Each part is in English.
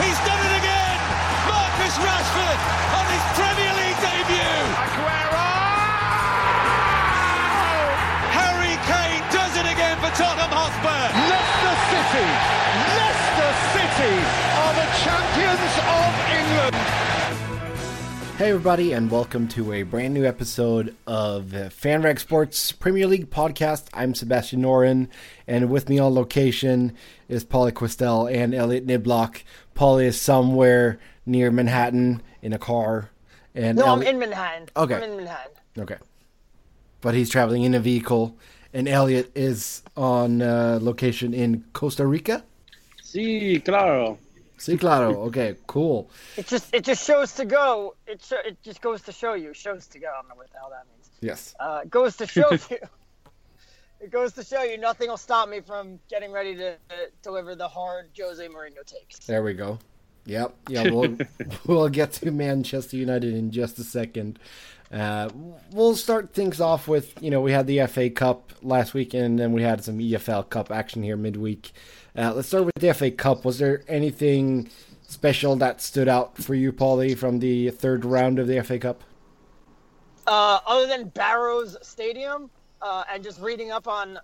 He's done it again. Marcus Rashford Hey, everybody, and welcome to a brand new episode of FanRag Sports Premier League podcast. I'm Sebastian Noren, and with me on location is Paulie Questel and Elliot Niblock. Paulie is somewhere near Manhattan in a car. And no, El- I'm in Manhattan. Okay. I'm in Manhattan. Okay. But he's traveling in a vehicle, and Elliot is on uh, location in Costa Rica. Sí, claro. Sí, claro. Okay, cool. It just it just shows to go. It sh- it just goes to show you. Shows to go. I don't know what the hell that means. Yes. Uh, it goes to show you. It goes to show you nothing will stop me from getting ready to uh, deliver the hard Jose Mourinho takes. There we go. Yep. Yeah, we'll we'll get to Manchester United in just a second. Uh, we'll start things off with you know we had the FA Cup last week and then we had some EFL Cup action here midweek. Uh, let's start with the FA Cup. Was there anything special that stood out for you, Paulie, from the third round of the FA Cup? Uh, other than Barrows Stadium, uh, and just reading up on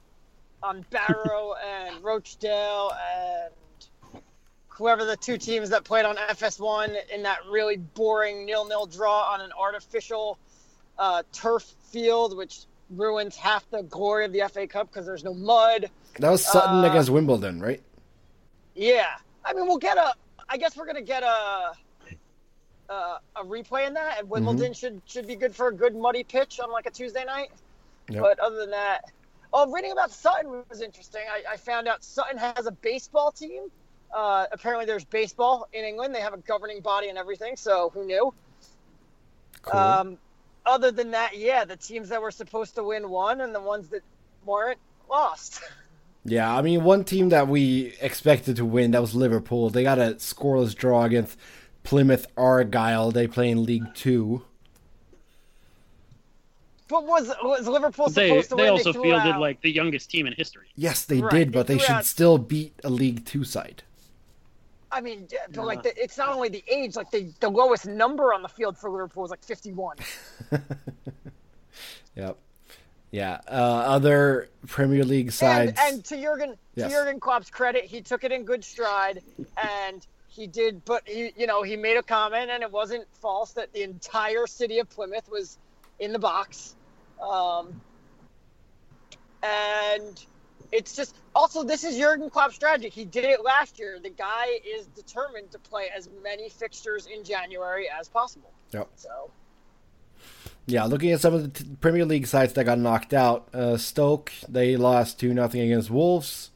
on Barrow and Rochdale and whoever the two teams that played on FS1 in that really boring nil-nil draw on an artificial uh, turf field, which ruins half the glory of the FA Cup because there's no mud. That was Sutton Uh, against Wimbledon, right? Yeah, I mean we'll get a. I guess we're gonna get a. A, a replay in that, and Wimbledon should should be good for a good muddy pitch on like a Tuesday night. Yep. But other than that, oh, reading about Sutton was interesting. I, I found out Sutton has a baseball team. Uh, apparently, there's baseball in England. They have a governing body and everything. So who knew? Cool. Um, other than that, yeah, the teams that were supposed to win won, and the ones that weren't lost. Yeah, I mean, one team that we expected to win that was Liverpool. They got a scoreless draw against Plymouth Argyle. They play in League Two. But was was Liverpool They supposed to they win? also threw fielded out- like the youngest team in history. Yes, they Right, did, they but they threw should out- still beat a League Two side. I mean, yeah, but like the, it's not only the age, like the the lowest number on the field for Liverpool was like 51. Yep. Yeah. Uh, other Premier League And, sides. and to Jurgen Yes. to Jurgen Klopp's credit, he took it in good stride, and he did. But he, you know, he made a comment, and it wasn't false that the entire city of Plymouth was in the box, um, and it's just also this is Jurgen Klopp's strategy. He did it last year. The guy is determined to play as many fixtures in January as possible. Yep. So Yeah, looking at some of the t- Premier League sides that got knocked out. Uh, Stoke they lost two nothing against Wolves,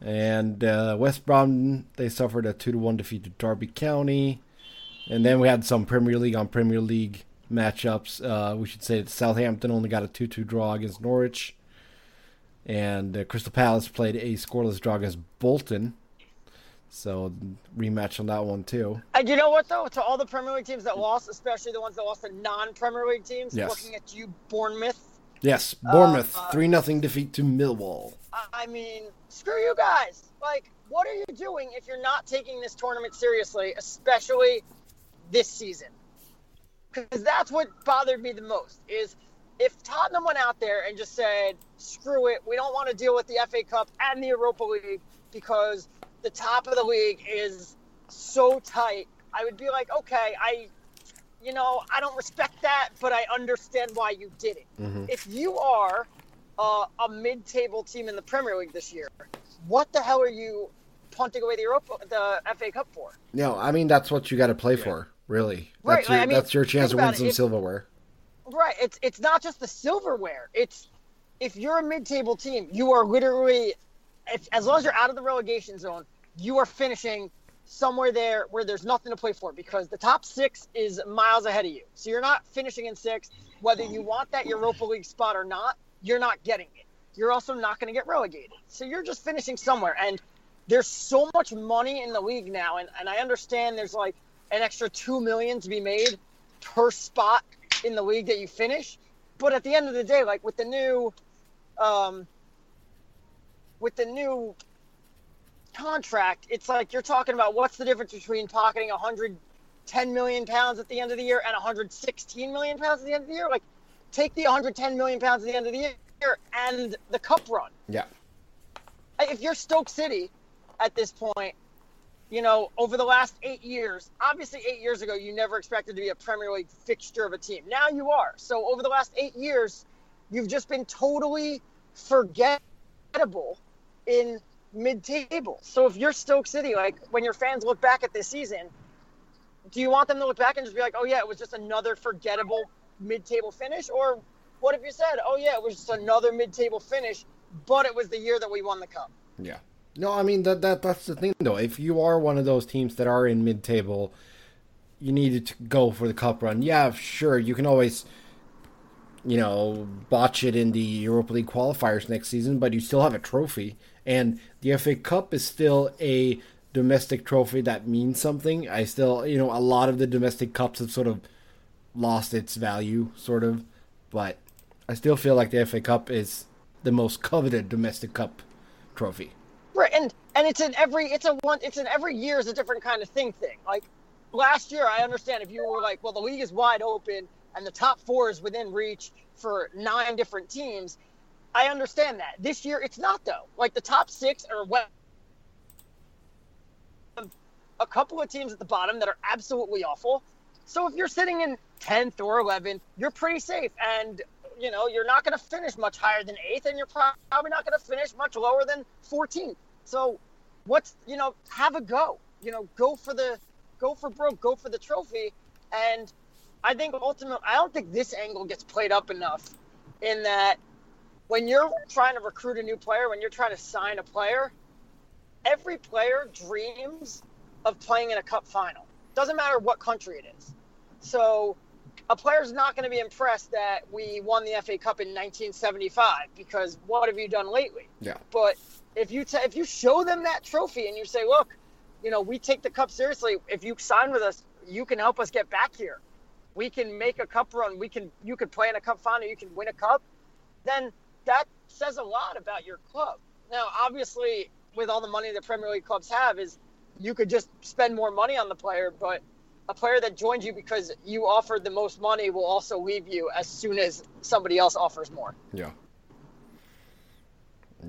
and uh, West Brom they suffered a two to one defeat to Derby County, and then we had some Premier League on Premier League matchups. Uh, we should say that Southampton only got a two two draw against Norwich, and uh, Crystal Palace played a scoreless draw against Bolton. So rematch on that one too. And you know what though? To all the Premier League teams that lost, especially the ones that lost to non-Premier League teams, Yes. looking at you, Bournemouth. Yes, Bournemouth Uh, three nothing defeat to Millwall. I mean, screw you guys. Like, what are you doing if you're not taking this tournament seriously, especially this season? Because that's what bothered me the most. Is if Tottenham went out there and just said, "Screw it, we don't want to deal with the FA Cup and the Europa League because the top of the league is so tight," I would be like, "Okay, I." You know, I don't respect that, but I understand why you did it. If you are uh, a mid-table team in the Premier League this year, what the hell are you punting away the Europa, the FA Cup for? No, I mean that's what you got to play for, really. Right, That's your, I mean, that's your chance to win some it- silverware. Right. It's it's not just the silverware. It's if you're a mid-table team, you are literally, if, as long as you're out of the relegation zone, you are finishing somewhere there where there's nothing to play for because the top six is miles ahead of you. So you're not finishing in six. Whether you want that Europa League spot or not, you're not getting it. You're also not going to get relegated. So you're just finishing somewhere. And there's so much money in the league now. And, and I understand there's like an extra two million to be made per spot in the league that you finish. But at the end of the day, like with the new, um, with the new contract, it's like you're talking about what's the difference between pocketing 110 million pounds at the end of the year and 116 million pounds at the end of the year? Like, take the 110 million pounds at the end of the year and the cup run. Yeah. If you're Stoke City at this point, you know, over the last eight years, obviously eight years ago, you never expected to be a Premier League fixture of a team. Now you are. So over the last eight years, you've just been totally forgettable in mid-table. So if you're Stoke City, like when your fans look back at this season, do you want them to look back and just be like, "Oh yeah, it was just another forgettable mid-table finish," or what if you said, "Oh yeah, it was just another mid-table finish, but it was the year that we won the cup"? Yeah. No, I mean that that that's the thing though. If you are one of those teams that are in mid-table, you needed to go for the cup run. Yeah, sure, you can always you know, botch it in the Europa League qualifiers next season, but you still have a trophy. And the FA Cup is still a domestic trophy that means something. I still, you know, a lot of the domestic cups have sort of lost its value, sort of. But I still feel like the FA Cup is the most coveted domestic cup trophy. Right, and and it's in every it's a one it's in every year is a different kind of thing thing. Like last year, I understand if you were like, well, the league is wide open and the top four is within reach for nine different teams. I understand that. This year, it's not though. Like the top six are what a couple of teams at the bottom that are absolutely awful. So if you're sitting in 10th or 11th, you're pretty safe. And, you know, you're not going to finish much higher than 8th, and you're probably not going to finish much lower than 14th. So what's, you know, have a go. You know, go for the, go for broke, go for the trophy. And I think ultimately, I don't think this angle gets played up enough in that when you're trying to recruit a new player, when you're trying to sign a player, every player dreams of playing in a cup final. Doesn't matter what country it is. So a player's not going to be impressed that we won the FA Cup in 1975 because what have you done lately? Yeah. But if you t- if you show them that trophy and you say, look, you know, we take the cup seriously. If you sign with us, you can help us get back here. We can make a cup run. We can you could play in a cup final. You can win a cup. Then that says a lot about your club. Now, obviously, with all the money the Premier League clubs have, is you could just spend more money on the player, but a player that joins you because you offered the most money will also leave you as soon as somebody else offers more. Yeah.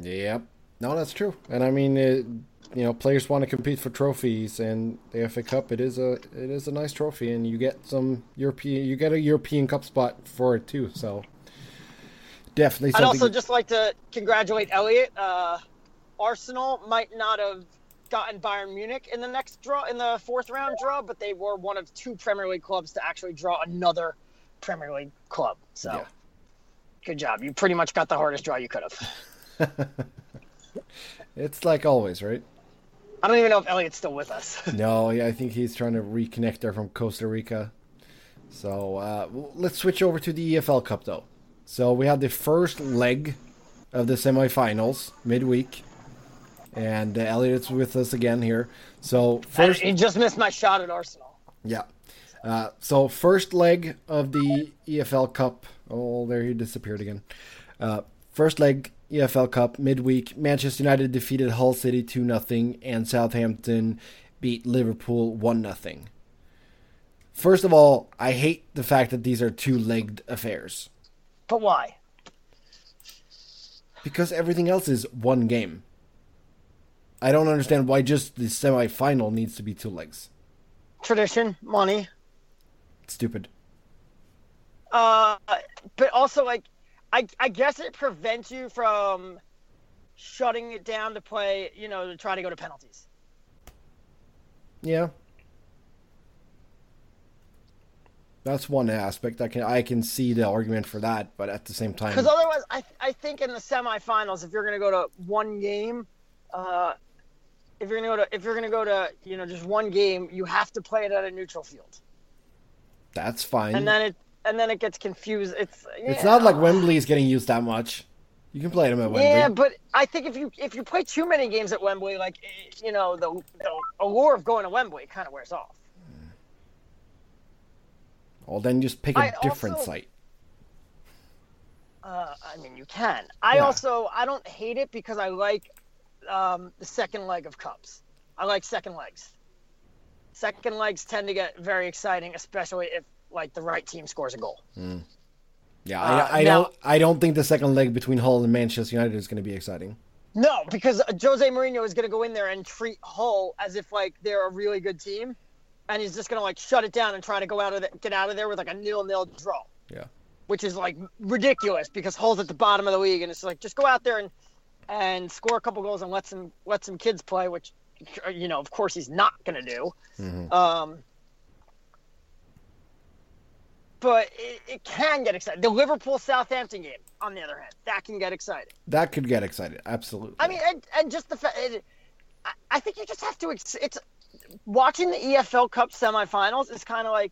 Yep. No, that's true. And I mean, it, you know, players want to compete for trophies, and the FA Cup it is a it is a nice trophy, and you get some European you get a European Cup spot for it too. So definitely. I'd also just like to congratulate Elliot. Uh, Arsenal might not have gotten Bayern Munich in the next draw in the fourth round draw, but they were one of two Premier League clubs to actually draw another Premier League club. So Yeah. good job. You pretty much got the hardest draw you could have. It's like always, right? I don't even know if Elliot's still with us. No, yeah, I think he's trying to reconnect there from Costa Rica. So uh, let's switch over to the EFL Cup, though. So we had the first leg of the semifinals midweek, and uh, Elliot's with us again here. So first, he just missed my shot at Arsenal. yeah. Uh, so first leg of the EFL Cup. Oh, there he disappeared again. Uh, first leg EFL Cup midweek. Manchester United defeated Hull City two 0 and Southampton beat Liverpool one 0 First of all, I hate the fact that these are two-legged affairs But why? because everything else is one game. I don't understand why just the semi-final needs to be two legs. Tradition, money. Stupid. Uh, but also like, I I guess it prevents you from shutting it down to play. You know, to try to go to penalties. Yeah. That's one aspect. I can I can see the argument for that, but at the same time, Because otherwise, I I think in the semifinals, if you're going to go to one game, uh, if you're gonna go to if you're gonna go to you know just one game, you have to play it at a neutral field, That's fine. and then it and then it gets confused. It's it's not like Wembley is getting used that much. You can play them at Wembley. Yeah, but I think if you if you play too many games at Wembley, like you know the, the allure of going to Wembley kind of wears off. well, then just pick a I different also- site. Uh, I mean, you can. I Yeah. also I don't hate it because I like um, the second leg of cups. I like second legs. Second legs tend to get very exciting, especially if like the right team scores a goal. Yeah, Uh, I, I now- don't. I don't think the second leg between Hull and Manchester United is going to be exciting. No, because Jose Mourinho is going to go in there and treat Hull as if like they're a really good team, and he's just going to like shut it down and try to go out of the, get out of there with like a nil-nil draw. Yeah. which is like ridiculous because Hull's at the bottom of the league, and it's like just go out there and and score a couple goals and let some let some kids play, which you know, of course, he's not going to do. Um, but it, it can get exciting. The Liverpool Southampton game, on the other hand, that can get exciting. That could get excited. Absolutely. I mean, and, and just the fact, I, I think you just have to. It's watching the EFL Cup semifinals is kind of like,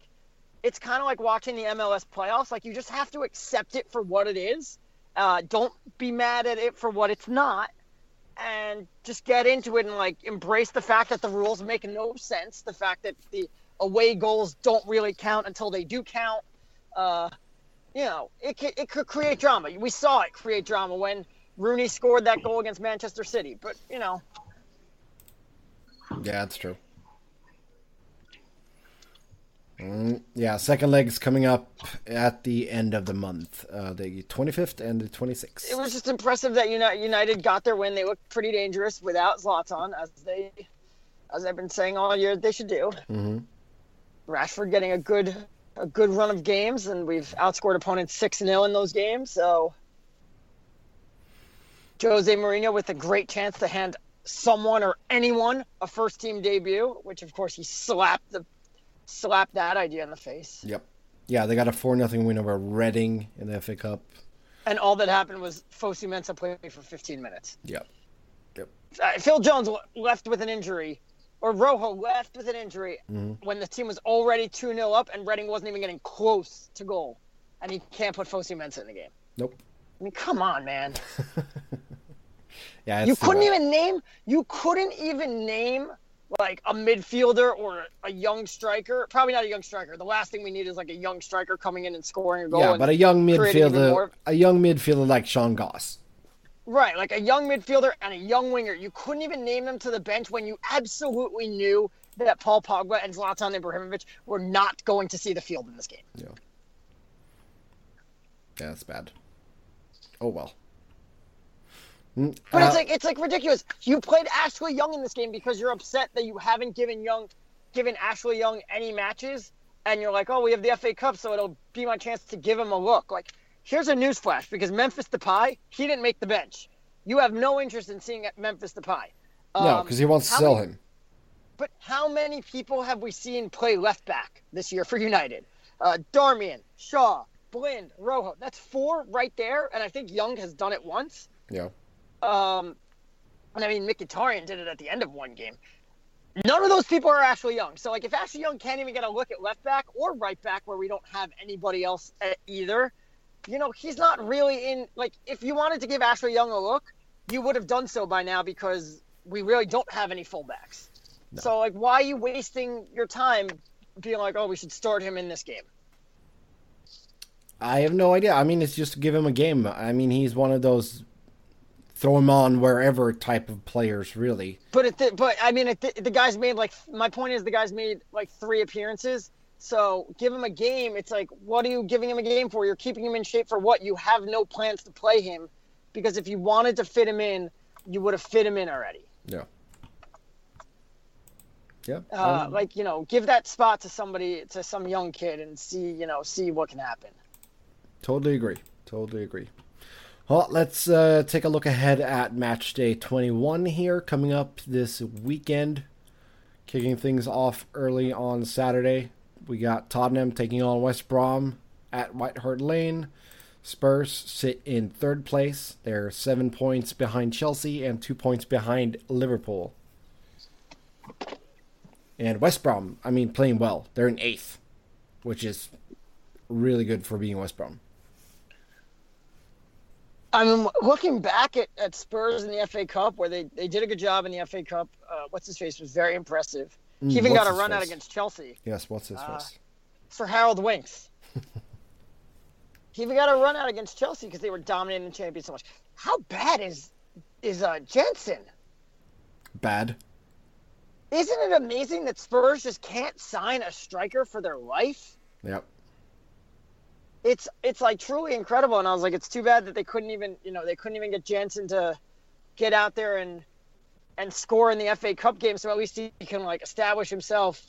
it's kind of like watching the MLS playoffs. Like you just have to accept it for what it is. Uh, don't be mad at it for what it's not, and just get into it and like embrace the fact that the rules make no sense. The fact that the away goals don't really count until they do count. Uh, you know, it it could create drama. We saw it create drama when Rooney scored that goal against Manchester City. But you know, yeah, that's true. Mm, yeah, second leg's coming up at the end of the month, uh, the 25th and the 26th. it was just impressive that United got their win. They looked pretty dangerous without Zlatan, as they, as I've been saying all year, they should do. hmm Rashford getting a good, a good run of games, and we've outscored opponents six 0 in those games. So, Jose Mourinho with a great chance to hand someone or anyone a first team debut, which of course he slapped the, slapped that idea in the face. Yep. Yeah, they got a 4 0 win over Reading in the FA Cup. And all that happened was Fosu Mensah played for 15 minutes. Yep. Yep. uh, Phil Jones left with an injury, or Rojo left with an injury when the team was already 2 0 up and Reading wasn't even getting close to goal. And he can't put Fosu Mensah in the game. Nope. I mean, come on, man. Yeah, You couldn't even name, you couldn't even name like a midfielder or a young striker. Probably not a young striker. The last thing we need is like a young striker coming in and scoring a goal. Yeah, but a young midfielder, a young midfielder like Sean Goss. Right, like a young midfielder and a young winger. You couldn't even name them to the bench when you absolutely knew that Paul Pogba and Zlatan Ibrahimovic were not going to see the field in this game. Yeah. Yeah, that's bad. Oh well. But uh, it's like it's like ridiculous. You played Ashley Young in this game because you're upset that you haven't given Young given Ashley Young any matches and you're like, "Oh, we have the FA Cup, so it'll be my chance to give him a look." Like, here's a newsflash because Memphis Depay, he didn't make the bench. You have no interest in seeing Memphis Depay. no, Um, because he wants to sell many- him. But how many people have we seen play left back this year for United? Uh, Darmian, Shaw, Blind, Rojo. That's four right there, and I think Young has done it once. Yeah. Um, and I mean, Mkhitaryan did it at the end of one game. None of those people are Ashley Young. So, like, if Ashley Young can't even get a look at left back or right back, where we don't have anybody else at either, you know, he's not really in. Like, if you wanted to give Ashley Young a look, you would have done so by now because we really don't have any fullbacks. So, like, why are you wasting your time being like, oh, we should start him in this game? I have no idea. I mean, it's just to give him a game. I mean, he's one of those throw him on wherever type of players, really. But it, th- but I mean, th- the guy's made like my point is the guy's made like three appearances. So give him a game. It's like, what are you giving him a game for? You're keeping him in shape for what? You have no plans to play him, because if you wanted to fit him in, you would have fit him in already. Yeah. Yeah. Uh, um, like you know, give that spot to somebody, to some young kid, and see you know, see what can happen. Totally agree. Totally agree. Well, let's uh, take a look ahead at match day 21 here, coming up this weekend. Kicking things off early on Saturday. We got Tottenham taking on West Brom at White Hart Lane. Spurs sit in third place. They're seven points behind Chelsea and two points behind Liverpool. And West Brom, I mean, playing well. They're in eighth, which is really good for being West Brom. I mean, looking back at, at Spurs in the FA Cup, where they, they did a good job in the FA Cup, uh, what's his face was very impressive. Mm, he even got a run out against Chelsea. Yes, what's his Uh, face? Sir Harold Winks. he even got a run out against Chelsea because they were dominating the champions so much. How bad is is uh, Janssen? Bad. Isn't it amazing that Spurs just can't sign a striker for their life? Yep. It's it's like truly incredible, and I was like, it's too bad that they couldn't even you know they couldn't even get Janssen to get out there and and score in the FA Cup game, so at least he can like establish himself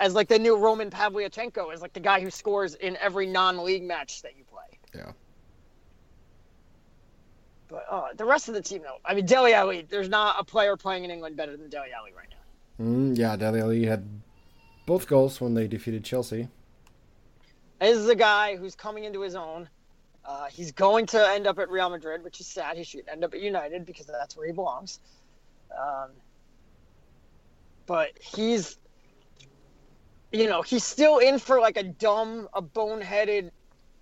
as like the new Roman Pavlyuchenko, as like the guy who scores in every non-league match that you play. Yeah. But uh, the rest of the team, though, I mean, Dele Alli, there's not a player playing in England better than Dele Alli right now. Mm, yeah, Dele Alli had both goals when they defeated Chelsea. This is a guy who's coming into his own. Uh, he's going to end up at Real Madrid, which is sad. He should end up at United because that's where he belongs. Um, but he's, you know, he's still in for like a dumb, a boneheaded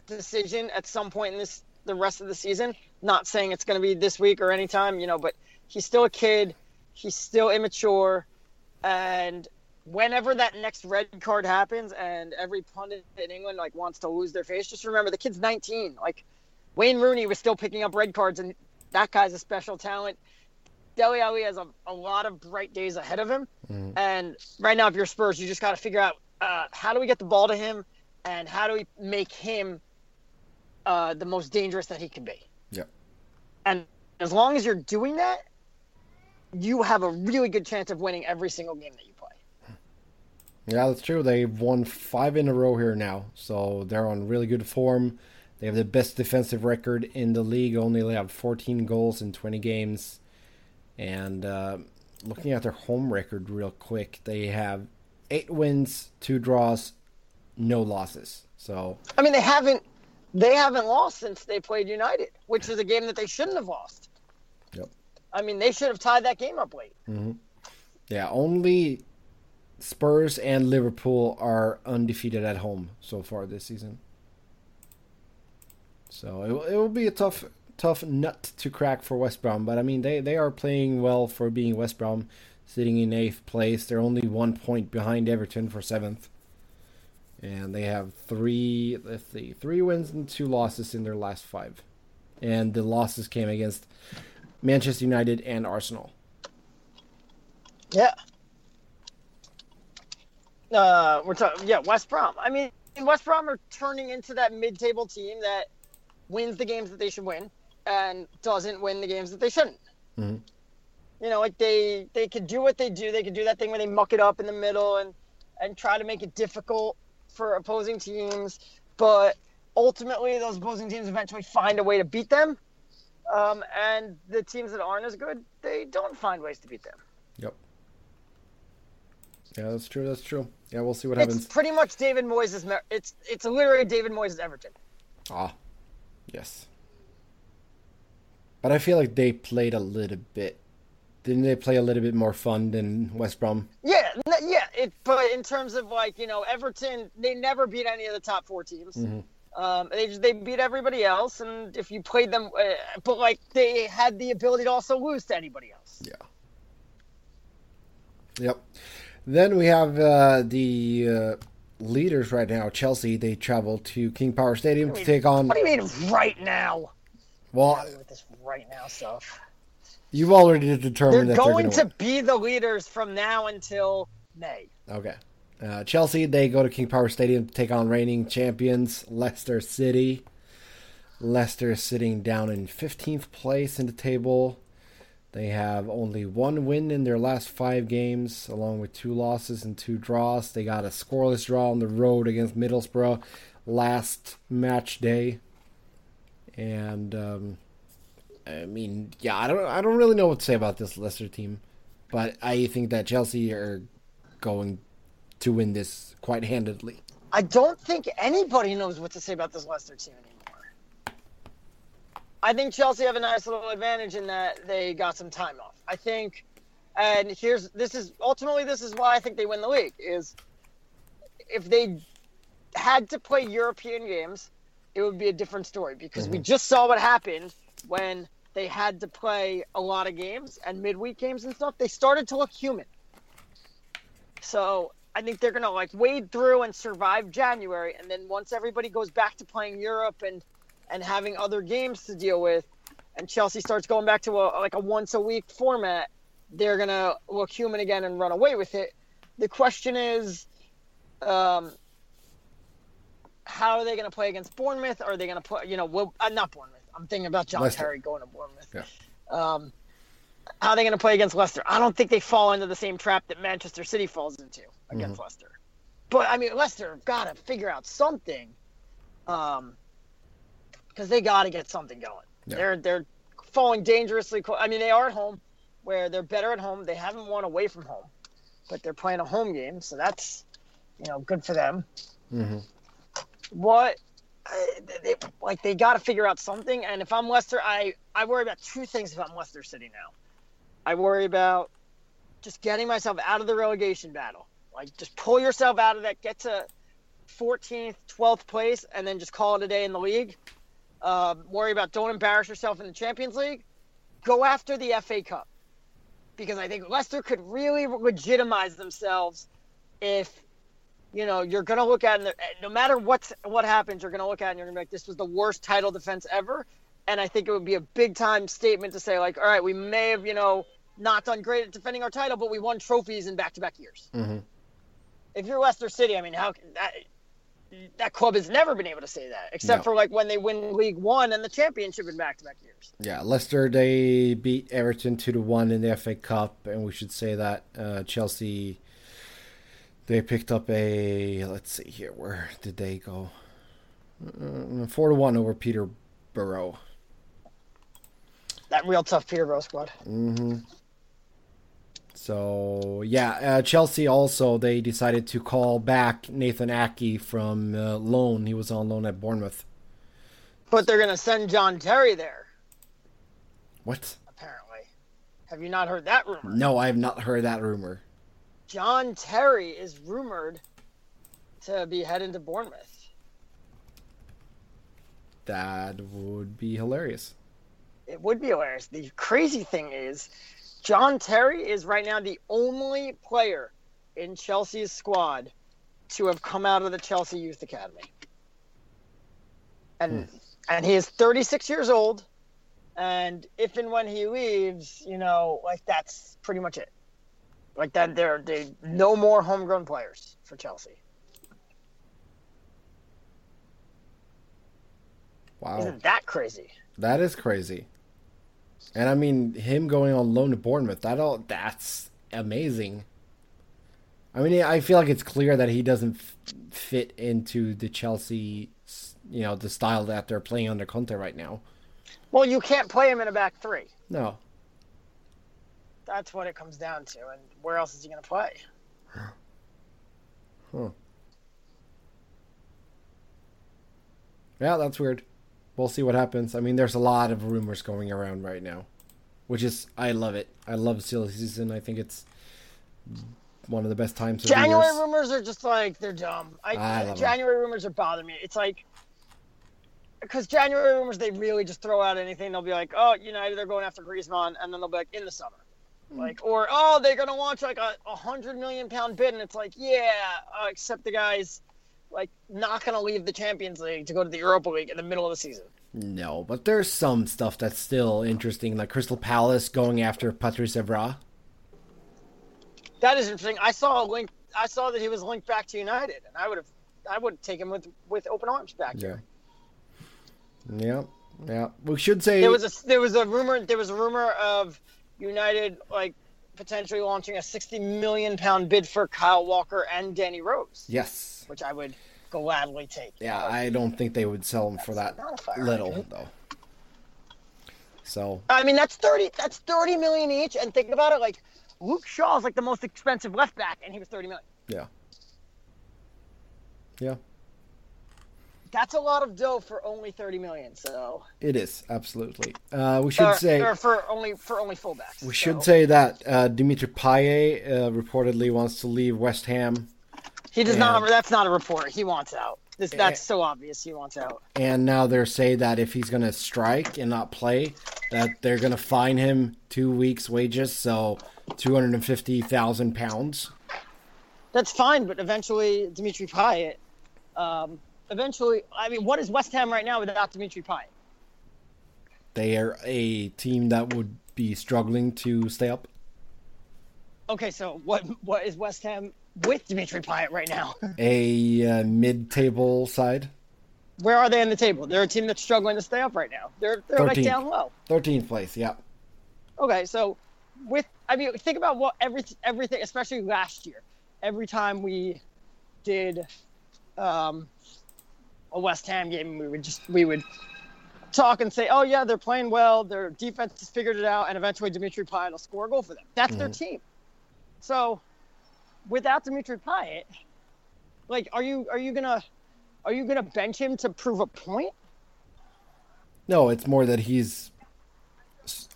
decision at some point in this the rest of the season. Not saying it's going to be this week or anytime, you know, but he's still a kid. He's still immature, and whenever that next red card happens and every pundit in England like wants to lose their face, just remember the kid's 19. Like Wayne Rooney was still picking up red cards, and that guy's a special talent. Dele Alli has a, a lot of bright days ahead of him, and right now, if you're Spurs, you just got to figure out uh, how do we get the ball to him, and how do we make him uh, the most dangerous that he can be. Yeah. And as long as you're doing that, you have a really good chance of winning every single game that you. Yeah, that's true. They've won five in a row here now, so they're on really good form. They have the best defensive record in the league, only allowed 14 goals in 20 games. And uh, looking at their home record real quick, they have eight wins, two draws, no losses. So I mean, they haven't they haven't lost since they played United, which is a game that they shouldn't have lost. Yep. I mean, they should have tied that game up late. yeah, only Spurs and Liverpool are undefeated at home so far this season. So it, will- it will be a tough tough nut to crack for West Brom, but I mean they, they are playing well for being West Brom, sitting in eighth place. They're only one point behind Everton for seventh, and they have three let's see three wins and two losses in their last five, and the losses came against Manchester United and Arsenal. Yeah. Uh, we're talking, yeah, West Brom. I mean, West Brom are turning into that mid-table team that wins the games that they should win and doesn't win the games that they shouldn't. Mhm. You know, like they they could do what they do. They could do that thing where they muck it up in the middle and and try to make it difficult for opposing teams, but ultimately those opposing teams eventually find a way to beat them. Um, and the teams that aren't as good, they don't find ways to beat them. Yep. Yeah, that's true. That's true. Yeah, we'll see what happens. It's pretty much David Moyes' mer- it's it's literally David Moyes' Everton. Ah, yes. But I feel like they played a little bit. Didn't they play a little bit more fun than West Brom? Yeah, yeah. It but in terms of like you know Everton, they never beat any of the top four teams. Um, they they beat everybody else, and if you played them, uh, but like they had the ability to also lose to anybody else. Yeah. Yep. Then we have uh, the uh, leaders right now, Chelsea. They travel to King Power Stadium to take on. What do you mean right now? Well, With this right now stuff, you've already determined they're that they're going going to win. be the leaders from now until May. Okay. Uh, Chelsea, they go to King Power Stadium to take on reigning champions Leicester City. Leicester is sitting down in 15th place in the table. They have only one win in their last five games, along with two losses and two draws. They got a scoreless draw on the road against Middlesbrough last match day. And um, I mean, yeah, I don't, I don't really know what to say about this Leicester team, but I think that Chelsea are going to win this quite handedly. I don't think anybody knows what to say about this Leicester team anymore. I think Chelsea have a nice little advantage in that they got some time off. I think And here's this is ultimately this is why I think they win the league is if they had to play European games, it would be a different story because we mhm. just saw what happened when they had to play a lot of games and midweek games and stuff. They started to look human. So I think they're gonna like wade through and survive January, and then once everybody goes back to playing Europe and and having other games to deal with, and Chelsea starts going back to a like a once a week format, they're gonna look human again and run away with it. The question is, um, how are they going to play against Bournemouth? Are they going to put, you know, well, uh, not Bournemouth. I'm thinking about John Leicester. Terry going to Bournemouth. Yeah. Um, how are they going to play against Leicester? I don't think they fall into the same trap that Manchester City falls into against Mm-hmm. Leicester. But I mean, Leicester got to figure out something, um, because they got to get something going. Yeah. They're they're falling dangerously close. I mean, they are at home, where they're better at home. They haven't won away from home, but they're playing a home game, so that's you know good for them. Mhm. What? I- They, like they got to figure out something. And if I'm Leicester, I I worry about two things. If I'm Leicester City now, I worry about just getting myself out of the relegation battle. Like just pull yourself out of that, get to 14th, 12th place, and then just call it a day in the league. Um, worry about don't embarrass yourself in the Champions League. Go after the FA Cup because I think Leicester could really legitimize themselves if you know you're going to look at it, no matter what what happens, you're going to look at it and you're going to be like, this was the worst title defense ever. And I think it would be a big time statement to say like, all right, we may have you know not done great at defending our title, but we won trophies in back to back years. Mhm. If you're Leicester City, I mean, how can that? That club has never been able to say that, except No. for like when they win League One and the championship in back-to-back years. Yeah, Leicester they beat Everton two to one in the FA Cup, and we should say that uh, Chelsea they picked up a let's see here where did they go uh, four to one over Peterborough. That real tough Peterborough squad. So yeah, uh, Chelsea also they decided to call back Nathan Aké from uh, loan. He was on loan at Bournemouth. But they're gonna send John Terry there, What? apparently. Have you not heard that rumor? No, I have not heard that rumor. John Terry is rumored to be heading to Bournemouth. That would be hilarious. It would be hilarious. The crazy thing is, John Terry is right now the only player in Chelsea's squad to have come out of the Chelsea Youth Academy. And hmm. and he is 36 years old. And if and when he leaves, you know, like that's pretty much it. Like that, there, they no more homegrown players for Chelsea. Wow. Isn't that crazy? That is crazy. And I mean, him going on loan to Bournemouth, that all that's amazing. I mean, I feel like it's clear that he doesn't f- fit into the Chelsea, you know, the style that they're playing under Conte right now. Well, you can't play him in a back three. No. That's what it comes down to. And where else is he going to play? Huh. Yeah, that's weird. We'll see what happens. I mean, there's a lot of rumors going around right now, which is I love it. I love silly season. I think it's one of the best times January rumors are just like they're dumb. I, I. January rumors are bothering me. It's like because January rumors they really just throw out anything. They'll be like, "Oh, United they're going after Griezmann," and then they'll be like, "In the summer." Hmm. Like or oh they're gonna launch like a, a hundred million pound bid and it's like yeah uh, except the guys like not gonna leave the Champions League to go to the Europa League in the middle of the season. No, but there's some stuff that's still interesting, like Crystal Palace going after Patrice Evra. That is interesting. I saw a link. I saw that he was linked back to United, and I would have I would take him with with open arms back here. Yeah, yeah. We should say There was a there was a rumor there was a rumor of United like potentially launching a sixty million pound bid for Kyle Walker and Danny Rose, yes. which I would gladly take. Yeah, I don't think they would sell him for that not a fire little though. So I mean that's thirty that's thirty million each, and think about it like Luke Shaw is like the most expensive left back, and he was thirty million. yeah, yeah. That's a lot of dough for only 30 million. So It is absolutely. Uh, we should or, say or for only for only fullbacks. we should say that uh, Dimitri Payet uh, reportedly wants to leave West Ham, he does not. That's not a report. He wants out. This, Eh. that's so obvious. He wants out. and now they're saying that if he's going to strike and not play, that they're going to fine him two weeks' wages, so two hundred and fifty thousand pounds. That's fine, but eventually Dimitri Payet. Um, eventually, I mean, what is West Ham right now without Dimitri Payet? They are a team that would be struggling to stay up. Okay, so what what is West Ham with Dimitri Payet right now? A uh, mid-table side, Where are they in the table? They're a team that's struggling to stay up right now. They're they're like down low. thirteenth place. Yeah, Okay, so with I mean, think about what every everything, especially last year. Every time we did um, a West Ham game, we would just we would talk and say, "Oh yeah, they're playing well. Their defense has figured it out, and eventually Dimitri Payet will score a goal for them." That's their mm-hmm. team. So, without Dimitri Payet, like, are you are you gonna are you gonna bench him to prove a point? no, it's more that he's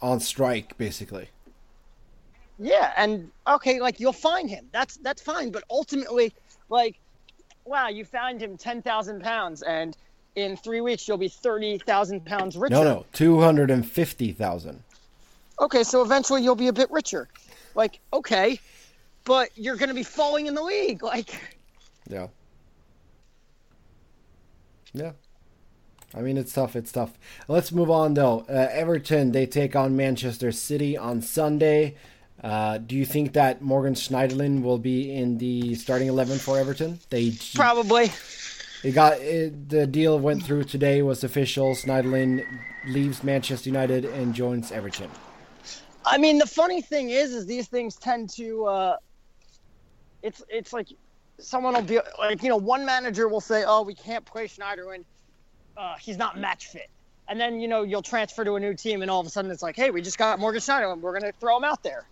on strike basically. Yeah, and okay, like you'll find him. That's that's fine. But ultimately, like, wow, you found him ten thousand pounds, and in three weeks you'll be thirty thousand pounds richer. No, no, two hundred and fifty thousand. Okay, so eventually you'll be a bit richer. Like, okay, but you're gonna be falling in the league. Like, Yeah. Yeah. I mean, it's tough. It's tough. Let's move on, though. Uh, Everton, they take on Manchester City on Sunday. Uh, do you think that Morgan Schneiderlin will be in the starting 11 for Everton? They probably. they got it, the deal went through today was official. Schneiderlin leaves Manchester United and joins Everton. I mean, the funny thing is, is these things tend to. Uh, it's it's like someone will be like, you know, one manager will say, "Oh, we can't play Schneiderlin. Uh, he's not match fit," and then you know you'll transfer to a new team, and all of a sudden it's like, "Hey, we just got Morgan Schneiderlin. We're gonna throw him out there."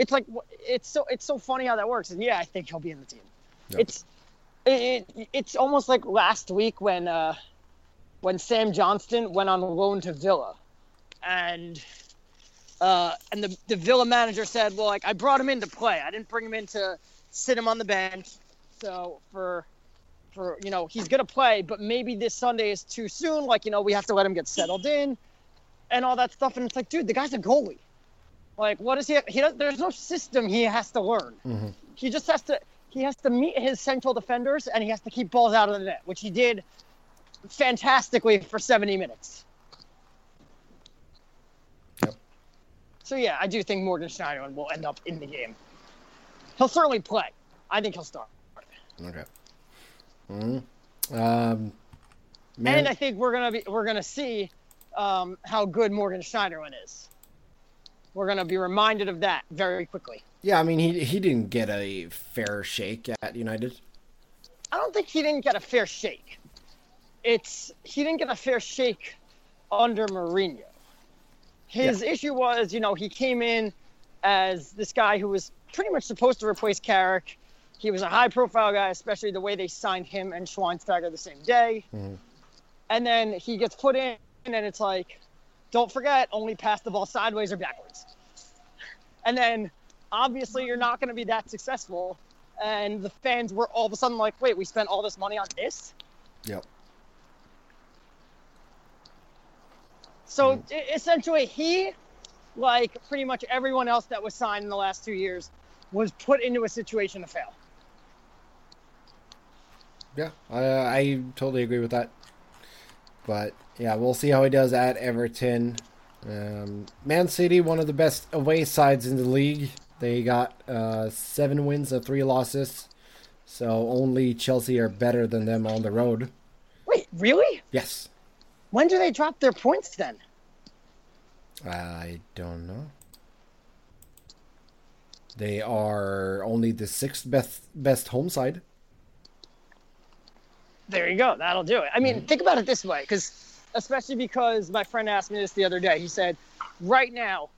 It's like it's so it's so funny how that works, and yeah, I think he'll be in the team. It's it, it it's almost like last week when uh, when Sam Johnstone went on loan to Villa, and uh, and the, the Villa manager said, "Well, like I brought him in to play. I didn't bring him in to sit him on the bench. So for for you know he's gonna play, but maybe this Sunday is too soon. Like you know we have to let him get settled in, and all that stuff. And it's like, dude, the guy's a goalie. Like what is he? He does, there's no system he has to learn. He just has to he has to meet his central defenders and he has to keep balls out of the net, which he did fantastically for 70 minutes. Yep. So yeah, I do think Morgan Schneiderlin will end up in the game. He'll certainly play. I think he'll start. Okay. Mhm. Um, And I think we're gonna be we're gonna see um, how good Morgan Schneiderlin is. We're gonna be reminded of that very quickly. yeah, I mean, he he didn't get a fair shake at United. I don't think he didn't get a fair shake. It's he didn't get a fair shake under Mourinho. His issue was, you know, he came in as this guy who was pretty much supposed to replace Carrick. He was a high-profile guy, especially the way they signed him and Schweinsteiger the same day. Mm-hmm. And then he gets put in, and it's like, don't forget, only pass the ball sideways or backwards. And then, obviously, you're not going to be that successful and the fans were all of a sudden like, "Wait, we spent all this money on this." Yep. So mm. e- essentially, he, like pretty much everyone else that was signed in the last two years, was put into a situation to fail. Yeah, I, I totally agree with that. But yeah, we'll see how he does at Everton. Um, Man City, one of the best away sides in the league. They got uh, seven wins and three losses. So only Chelsea are better than them on the road. Wait, really? Yes. When do they drop their points then? I don't know. They are only the sixth best best home side. There you go. That'll do it. I mean, think about it this way, because especially because my friend asked me this the other day. He said, right now,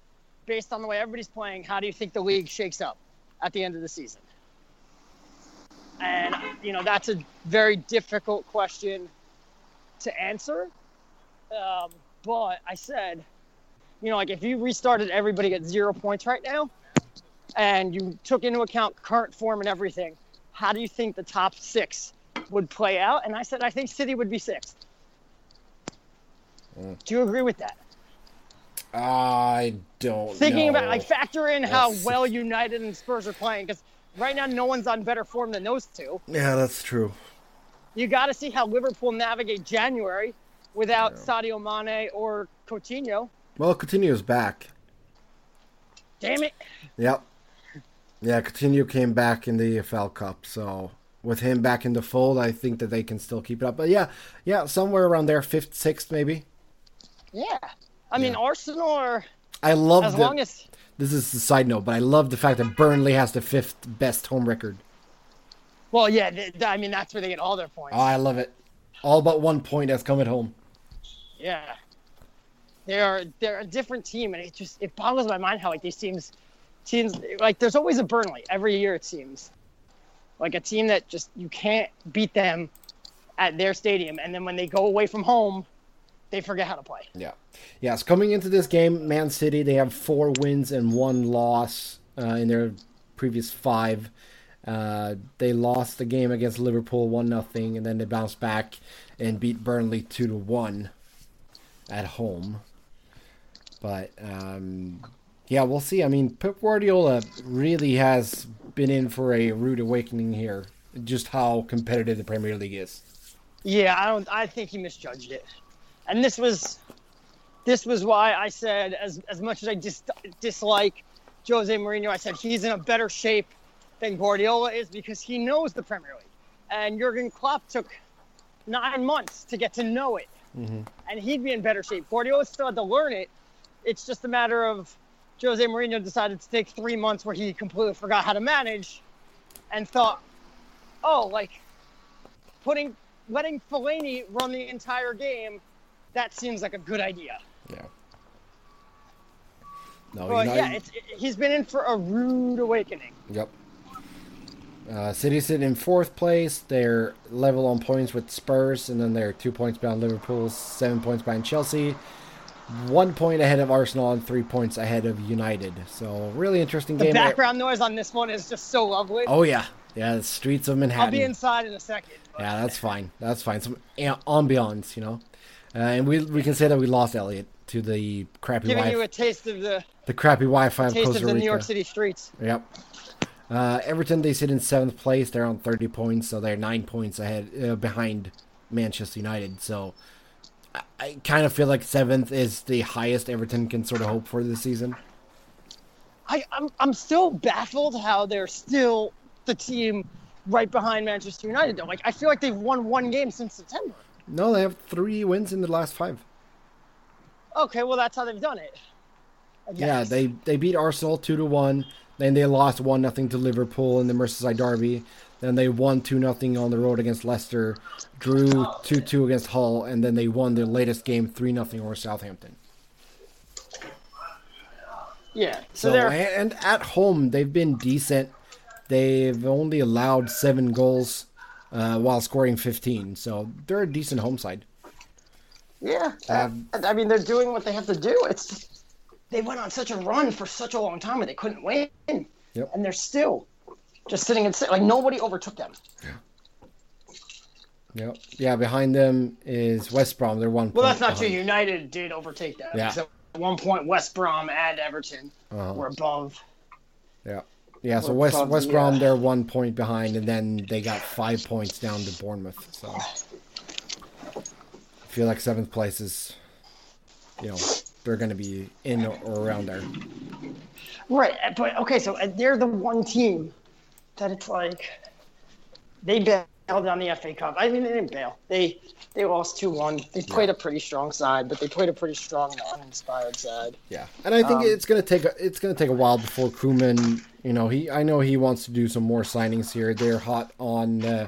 based on the way everybody's playing, how do you think the league shakes up at the end of the season? And you know, that's a very difficult question to answer. Um, but I said, you know, like if you restarted everybody at zero points right now, and you took into account current form and everything, how do you think the top six would play out? And I said, I think City would be sixth. Do you agree with that? I don't Thinking know. about like factor in how well United and Spurs are playing because right now no one's on better form than those two. Yeah, that's true. You got to see how Liverpool navigate January without Sadio Mane or Coutinho. Well, Coutinho's back. Damn it! Yep. Yeah, Coutinho came back in the EFL Cup, so with him back in the fold, I think that they can still keep it up. But yeah, yeah, somewhere around there, fifth, sixth, maybe. Yeah, I mean Arsenal are I love as the, long as this is a side note, but I love the fact that Burnley has the fifth best home record. well, yeah. th- th- I mean that's where they get all their points. Oh, I love it. All but one point has come at home. Yeah. They're they're a different team and it just it boggles my mind how like these teams teams like there's always a Burnley every year it seems. Like a team that just you can't beat them at their stadium and then when they go away from home they forget how to play. Yeah. Yes, coming into this game, Man City, they have four wins and one loss uh, in their previous five. Uh, they lost the game against Liverpool 1 nothing, and then they bounced back and beat Burnley 2 to 1 at home. But, um, yeah, we'll see. I mean, Pep Guardiola really has been in for a rude awakening here, just how competitive the Premier League is. Yeah, I don't I think he misjudged it. And this was this was why I said as as much as I dis- dislike Jose Mourinho, I said he's in a better shape than Guardiola is because he knows the Premier League. And Jurgen Klopp took nine months to get to know it, mm-hmm. and he'd be in better shape. Guardiola still had to learn it. It's just a matter of Jose Mourinho decided to take three months where he completely forgot how to manage, and thought, oh, like putting letting Fellaini run the entire game, that seems like a good idea. Yeah. No, United- yeah, it's, it, he's been in for a rude awakening. Yep. Uh, City sit in fourth place. They're level on points with Spurs, and then they're two points behind Liverpool, seven points behind Chelsea, one point ahead of Arsenal, and three points ahead of United. So really interesting The game. The background noise on this one is just so lovely. Oh yeah, yeah. The streets of Manhattan. I'll be inside in a second. but- Yeah, that's fine. That's fine. Some ambiance, you know. Uh, and we we can say that we lost Elliot to the crappy Giving Wi- you a taste of the the crappy Wi-Fi of taste Costa of the. New York City streets. Yep. Uh, Everton they sit in seventh place. They're on thirty points, so they're nine points ahead uh, behind Manchester United. So I, I kind of feel like seventh is the highest Everton can sort of hope for this season. I, I'm I'm still baffled how they're still the team right behind Manchester United. Though, like I feel like they've won one game since September. No, they have three wins in the last five. Okay, well that's how they've done it. Yeah, they they beat Arsenal two to one. Then they lost one nothing to Liverpool in the Merseyside derby. Then they won two nothing on the road against Leicester, drew two two against Hull, and then they won their latest game three nothing over Southampton. yeah. So, So they're and at home they've been decent. They've only allowed seven goals uh, while scoring fifteen, so they're a decent home side. Yeah, Um, I mean they're doing what they have to do. It's they went on such a run for such a long time and they couldn't win, Yep. and they're still just sitting and sit like nobody overtook them. Yeah. Yep. Yeah, behind them is West Brom. They're one. Well, that's not true. United did overtake them. Yeah. So at one point, West Brom and Everton Uh-huh. were above. Yeah. Yeah, so West above West Brom uh, they're one point behind, and then they got five points down to Bournemouth. So I feel like seventh place is, you know, they're going to be in or around there. Right, but okay, so uh, they're the one team that it's like they bailed on the FA Cup. I mean, they didn't bail. They they lost two one. They played a pretty strong side, but they played a pretty strong, uninspired side. Yeah, and I think Um, it's going to take a, it's going to take a while before Koeman. You know, he I know he wants to do some more signings here. They're hot on uh,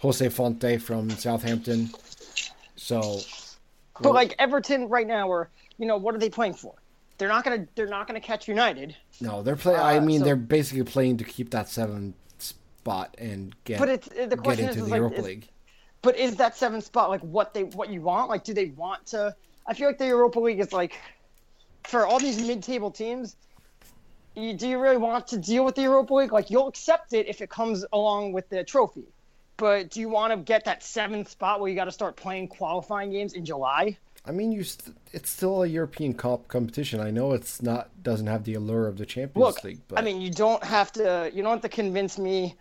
Jose Fonte from Southampton. So But like Everton right now, are you know what are they playing for? They're not gonna they're not gonna catch United. no, they're playing. I Uh, mean, so- they're basically playing to keep that seventh spot and get But it's the get question into is, is the like, Europa is- League. but is that seventh spot like what they what you want? Like, do they want to? I feel like the Europa League is like for all these mid-table teams. You, do you really want to deal with the Europa League? Like, you'll accept it if it comes along with the trophy, but do you want to get that seventh spot where you got to start playing qualifying games in July? I mean, you st- it's still a European Cup competition. I know it's not doesn't have the allure of the Champions Look, League, but I mean, you don't have to. You don't have to convince me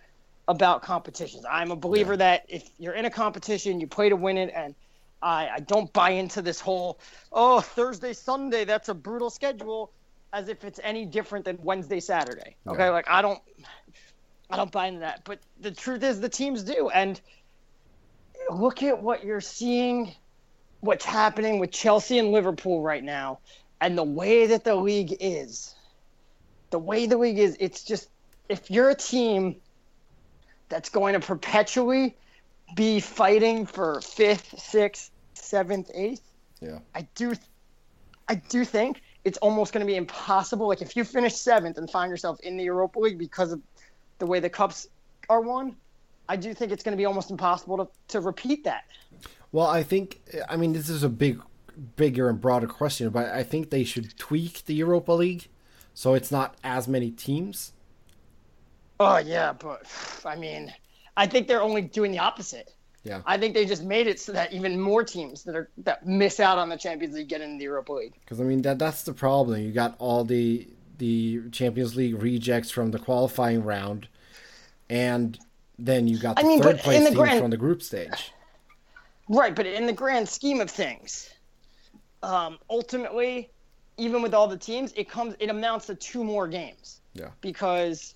about competitions. I'm a believer that if you're in a competition, you play to win it, and I, I don't buy into this whole oh Thursday Sunday that's a brutal schedule as if it's any different than Wednesday Saturday. Okay, Yeah. like I don't I don't buy into that. But the truth is the teams do, and look at what you're seeing, what's happening with Chelsea and Liverpool right now, and the way that the league is. The way the league is, it's just if you're a team that's going to perpetually be fighting for fifth, sixth, seventh, eighth, yeah, I do, I do think it's almost going to be impossible. Like if you finish seventh and find yourself in the Europa League because of the way the cups are won, I do think it's going to be almost impossible to, to repeat that. Well, I think I mean this is a big, bigger and broader question, but I think they should tweak the Europa League so it's not as many teams. Oh yeah, but I mean, I think they're only doing the opposite. Yeah. I think they just made it so that even more teams that are that miss out on the Champions League get into the Europa League. Because I mean that that's the problem. You got all the the Champions League rejects from the qualifying round, and then you got the I mean, third place in the team grand- from the group stage. Right, but in the grand scheme of things, um, ultimately, even with all the teams, it comes it amounts to two more games. Yeah. Because,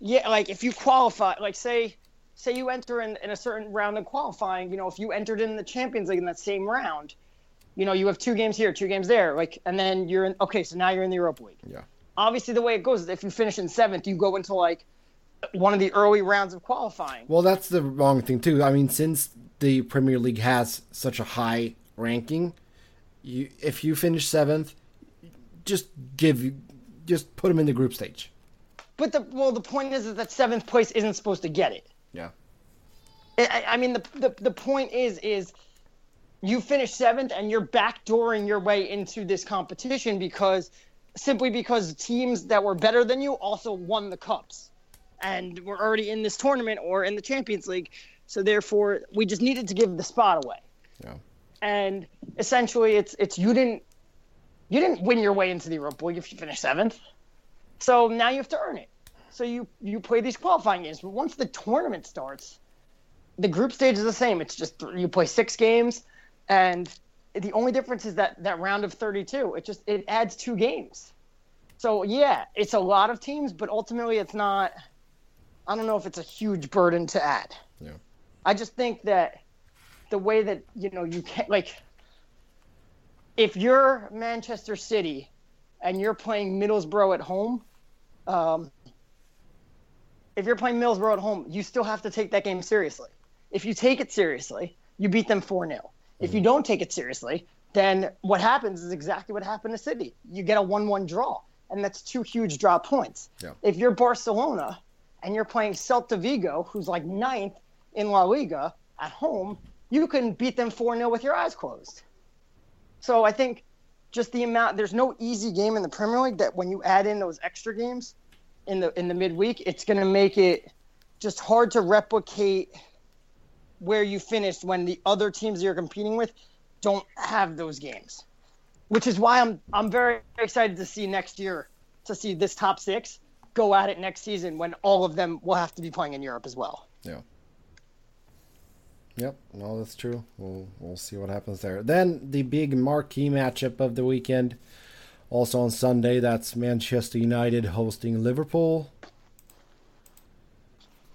yeah, like if you qualify, like say, say you enter in, in a certain round of qualifying, you know, if you entered in the Champions League in that same round, you know, you have two games here, two games there, like, and then you're in. Okay, so now you're in the Europa League. Yeah. Obviously, the way it goes is if you finish in seventh, you go into like one of the early rounds of qualifying. Well, that's the wrong thing too. I mean, since the Premier League has such a high ranking, you if you finish seventh, just give you just put them in the group stage. But the well, the point is, is that seventh place isn't supposed to get it. Yeah. I, I mean, the, the the point is is you finish seventh and you're backdooring your way into this competition because simply because teams that were better than you also won the cups and were already in this tournament or in the Champions League. So therefore, we just needed to give the spot away. Yeah. And essentially, it's it's you didn't you didn't win your way into the Europa League if you finished seventh. So now you have to earn it. So you you play these qualifying games, but once the tournament starts, the group stage is the same. It's just you play six games, and the only difference is that that round of 32. It just it adds two games. So yeah, it's a lot of teams, but ultimately it's not. I don't know if it's a huge burden to add. Yeah. I just think that the way that you know you can like if you're Manchester City and you're playing Middlesbrough at home, um, if you're playing Middlesbrough at home, you still have to take that game seriously. If you take it seriously, you beat them 4 0. If you mm-hmm. don't take it seriously, then what happens is exactly what happened to City. You get a 1 1 draw, and that's two huge draw points. Yeah. If you're Barcelona and you're playing Celta Vigo, who's like ninth in La Liga at home, you can beat them 4 0 with your eyes closed. So I think just the amount there's no easy game in the Premier League that when you add in those extra games in the in the midweek, it's going to make it just hard to replicate where you finished when the other teams you're competing with don't have those games. Which is why I'm I'm very excited to see next year to see this top 6 go at it next season when all of them will have to be playing in Europe as well. Yeah. Yep, no, that's true. We'll we'll see what happens there. Then the big marquee matchup of the weekend, also on Sunday. That's Manchester United hosting Liverpool.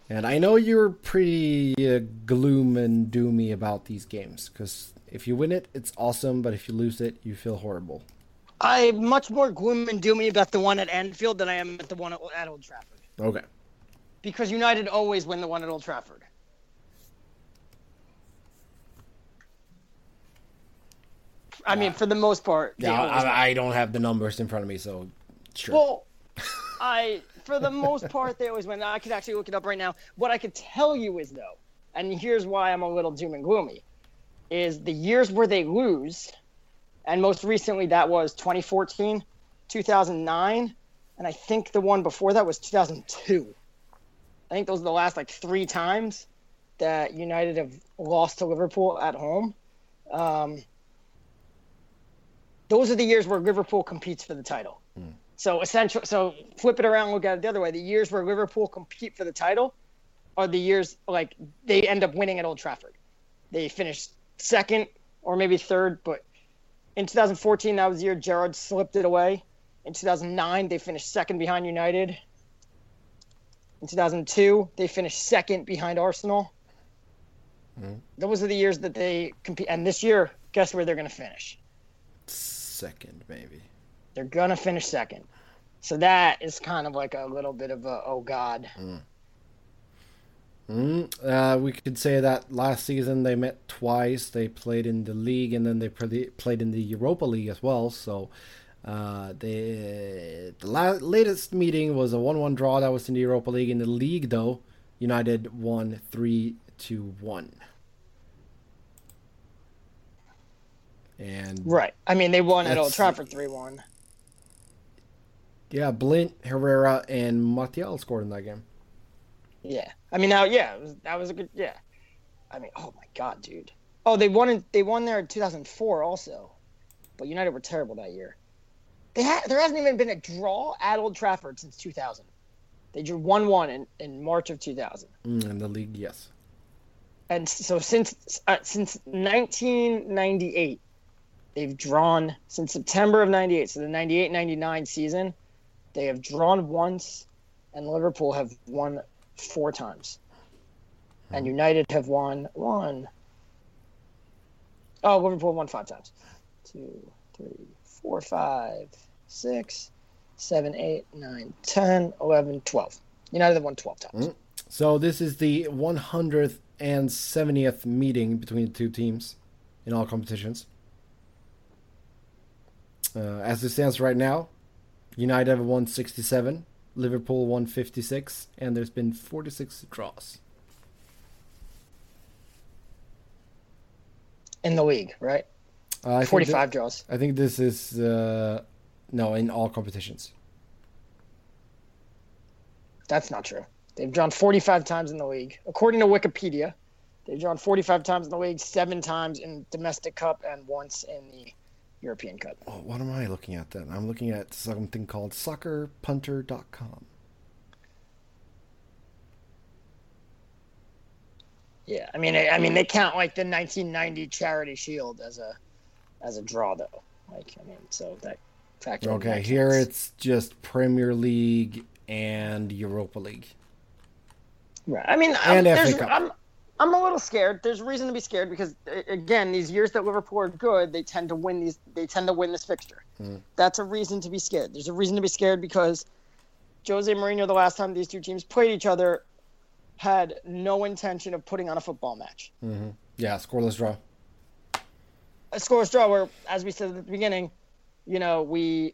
And I know you're pretty uh, gloom and doomy about these games because if you win it, it's awesome, but if you lose it, you feel horrible. I'm much more gloom and doomy about the one at Anfield than I am at the one at, at Old Trafford. Okay. Because United always win the one at Old Trafford. I mean, for the most part. Yeah. I, I don't have the numbers in front of me, so sure. Well, I for the most part they always win. I could actually look it up right now. What I could tell you is though, and here's why I'm a little doom and gloomy, is the years where they lose, and most recently that was 2014, 2009, and I think the one before that was 2002. I think those are the last like three times that United have lost to Liverpool at home. Um, those are the years where Liverpool competes for the title. Hmm. So essential. So flip it around, look at it the other way. The years where Liverpool compete for the title are the years like they end up winning at Old Trafford. They finish second or maybe third, but in 2014 that was the year Gerrard slipped it away. In 2009 they finished second behind United. In 2002 they finished second behind Arsenal. Hmm. Those are the years that they compete. And this year, guess where they're going to finish? Second, maybe. They're gonna finish second. So that is kind of like a little bit of a oh god. Mm, uh, we could say that last season they met twice. They played in the league and then they pre- played in the Europa League as well. So uh, they, the la- latest meeting was a 1 1 draw that was in the Europa League. In the league, though, United won 3 to 1. And Right. I mean, they won at Old Trafford three one. yeah, Blind, Herrera, and Martial scored in that game. Yeah. I mean, now yeah, it was, that was a good yeah. I mean, oh my god, dude. Oh, they won in, they won there in 2004 also, but United were terrible that year. They had there hasn't even been a draw at Old Trafford since 2000. They drew one one in in March of 2000. Mm, in the league, yes. and so since uh, since 1998 they've drawn since september of 98 so the 98-99 season they have drawn once and liverpool have won four times. Hmm. And united have won one. Oh liverpool won five times. Two three four five six seven eight nine ten eleven twelve. United have won 12 times. Hmm. So this is the 100th and 70th meeting between the two teams in all competitions. Uh, as it stands right now, United have won 67, Liverpool won 56, and there's been 46 draws. in the league right Uh, I 45 thi- draws I think this is uh, no in all competitions. That's not true. They've drawn 45 times in the league. According to Wikipedia, they've drawn 45 times in the league, seven times in domestic cup, and once in the European Cup. Oh, what am I looking at then? I'm looking at something called soccerpunter.com. Yeah, I mean, I, I mean, they count like the 1990 Charity Shield as a as a draw, though. Like, I mean, so that factor. Okay, that here it's just Premier League and Europa League. Right. I mean, And I'm, FA there's- Cup. I'm I'm a little scared. There's reason to be scared because again, these years that Liverpool are good, they tend to win these. They tend to win this fixture. Hmm. That's a reason to be scared. There's a reason to be scared because Jose Mourinho, the last time these two teams played each other, had no intention of putting on a football match. Yeah, scoreless draw. a scoreless draw where, as we said at the beginning, you know, we,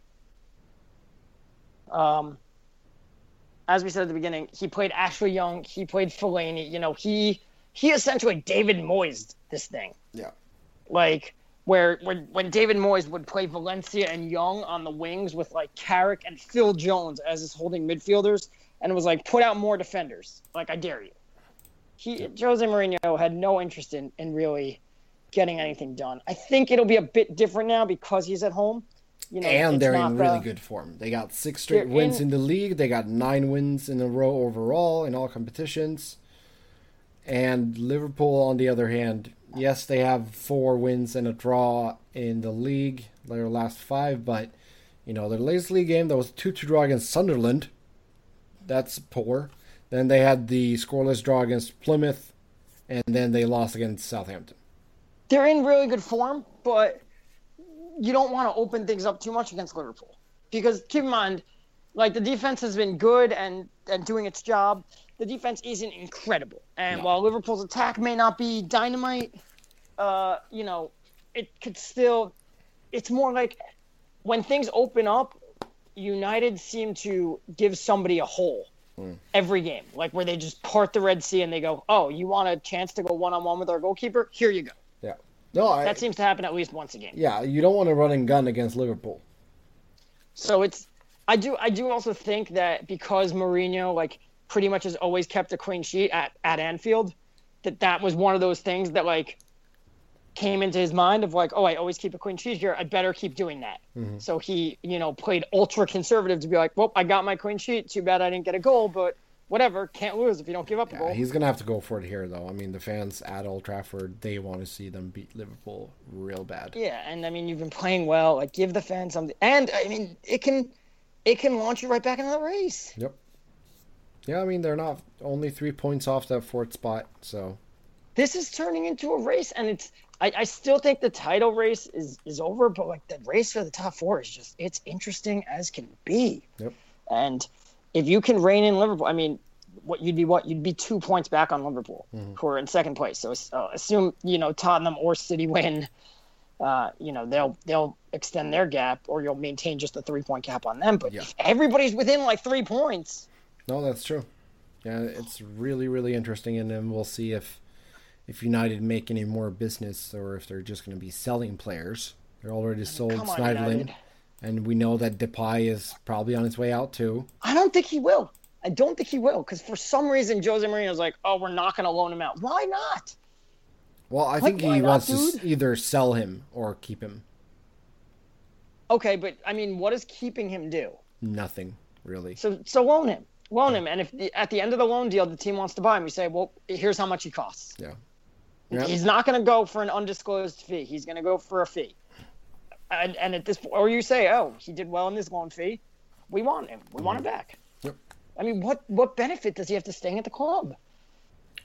um, as we said at the beginning, he played Ashley Young, he played Fellaini, you know, he he essentially David Moyes this thing. Yeah. Like where when when David Moyes would play Valencia and Young on the wings with like Carrick and Phil Jones as his holding midfielders, and was like put out more defenders. Like I dare you. He Jose Mourinho had no interest in in really getting anything done. I think it'll be a bit different now because he's at home. You know, And they're in the- really good form. They got six straight wins in- in the league. They got nine wins in a row overall in all competitions. And Liverpool, on the other hand, yes, they have four wins and a draw in the league, their last five, but you know, their latest league game that was two to draw against Sunderland. That's poor. Then they had the scoreless draw against Plymouth, and then they lost against Southampton. they're in really good form, but you don't want to open things up too much against Liverpool because keep in mind, like the defense has been good and and doing its job. The defense isn't incredible, and while Liverpool's attack may not be dynamite, uh, you know, it could still. It's more like when things open up, United seem to give somebody a hole. Every game, like where they just part the Red Sea and they go, "Oh, you want a chance to go one on one with our goalkeeper? Here you go." Yeah. No, I, That seems to happen at least once a game. yeah, you don't want to run and gun against Liverpool. So it's I do I do also think that because Mourinho like pretty much has always kept a clean sheet at, at Anfield, that that was one of those things that like came into his mind of like, oh, I always keep a clean sheet here. I better keep doing that. Mm-hmm. So he, you know, played ultra conservative to be like, well, I got my clean sheet. Too bad I didn't get a goal, but whatever. Can't lose if you don't give up a goal. he's gonna have to go for it here, though. I mean, the fans at Old Trafford they want to see them beat Liverpool real bad. Yeah, and I mean you've been playing well. Like give the fans something, and I mean it can, it can launch you right back into the race. Yep. Yeah, I mean they're not only three points off that fourth spot, so. This is turning into a race and it's I, I still think the title race is is over but like the race for the top four is just it's interesting as can be. Yep. and if you can rein in liverpool i mean what you'd be what you'd be two points back on liverpool who are in second place. So uh, assume you know tottenham or city win uh, you know they'll they'll extend their gap or you'll maintain just a three point gap on them. But Yeah. if everybody's within like three points no, that's true. Yeah, it's really really interesting, and then we'll see if if United make any more business or if they're just going to be selling players. They're already sold come on, United. and we know that Depay is probably on his way out too. I don't think he will. I don't think he will because for some reason Jose Mourinho's like, oh, we're not going to loan him out. Why not? Well, I think why he not, wants to either sell him or keep him. Okay, but I mean, what does keeping him do? Nothing really. So, so loan him, loan him, and if the, at the end of the loan deal the team wants to buy him, you say, well, here's how much he costs. Yeah. Yeah. He's not going to go for an undisclosed fee. He's going to go for a fee. And, and at this, point, or you say, oh, he did well in this loan fee. We want him. We want him mm-hmm. back. Yep. I mean, what what benefit does he have to staying at the club?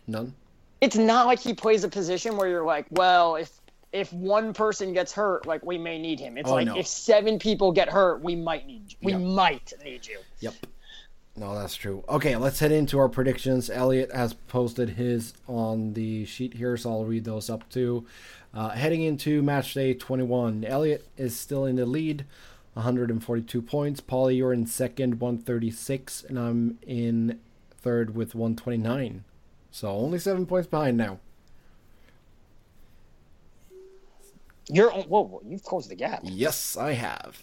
None. it's not like he plays a position where you're like, well, if if one person gets hurt, like we may need him. It's Oh, like no. if seven people get hurt, we might need you. we Yeah. might need you. Yep. No, that's true. Okay, let's head into our predictions. Elliot has posted his on the sheet here, so I'll read those up too. Uh, heading into match day 21, Elliot is still in the lead, 142 points. Pauly, you're in second, 136, and I'm in third with 129. So only seven points behind now. You're whoa, whoa you've closed the gap. Yes, I have.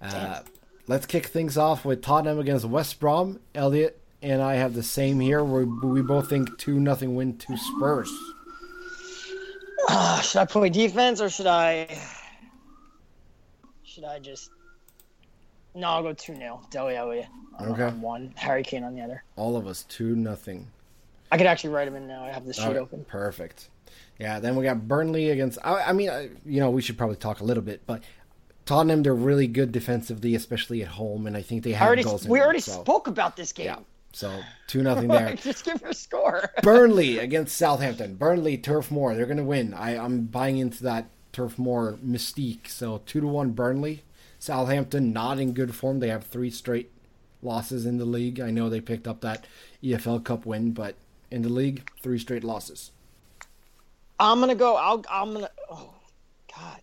Uh, let's kick things off with Tottenham against West Brom. Elliot and I have the same here. We, we both think 2 nothing win to Spurs. Ah, should I play defense or should I should I just no, I'll go 2 0. Dele Alli on, Okay. on one, Harry Kane on the other. All of us 2 nothing. I could actually write them in now. I have the sheet Okay, open. Perfect. Yeah, then we got Burnley against. I, I mean, I, you know, we should probably talk a little bit, but Tottenham, they're really good defensively, especially at home, and I think they have already goals. in we them, already so- spoke about this game. Yeah, so 2 nothing there. just give a score. Burnley against Southampton. Burnley Turf Moor. They're gonna win. I, I'm buying into that Turf Moor mystique. So two to one Burnley. Southampton not in good form. They have three straight losses in the league. I know they picked up that EFL Cup win, but in the league, three straight losses. I'm gonna go. I'll, I'm gonna. Oh, God.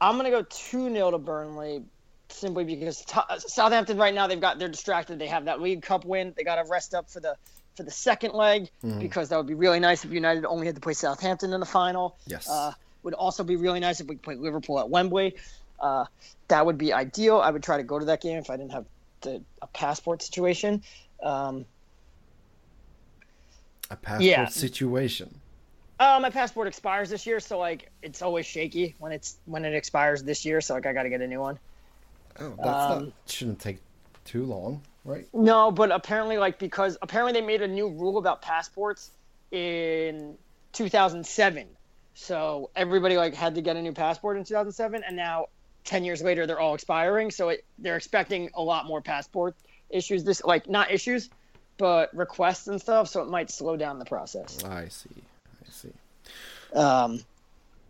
I'm gonna go two 0 to Burnley, simply because to, Southampton right now they've got they're distracted. They have that League Cup win. They got to rest up for the for the second leg because that would be really nice if United only had to play Southampton in the final. Yes. Uh, would also be really nice if we could play Liverpool at Wembley. Uh, that would be ideal. I would try to go to that game if I didn't have the, a passport situation. Um, A passport Yeah. situation. Uh, my passport expires this year, so like it's always shaky when it's when it expires this year. So like I got to get a new one. Oh, that's Um, not shouldn't take too long, right? No, but apparently like because apparently they made a new rule about passports in 2007. So everybody like had to get a new passport in 2007, and now 10 years later they're all expiring. So it, they're expecting a lot more passport issues. This like not issues, but requests and stuff. So it might slow down the process. I see. I see. Um,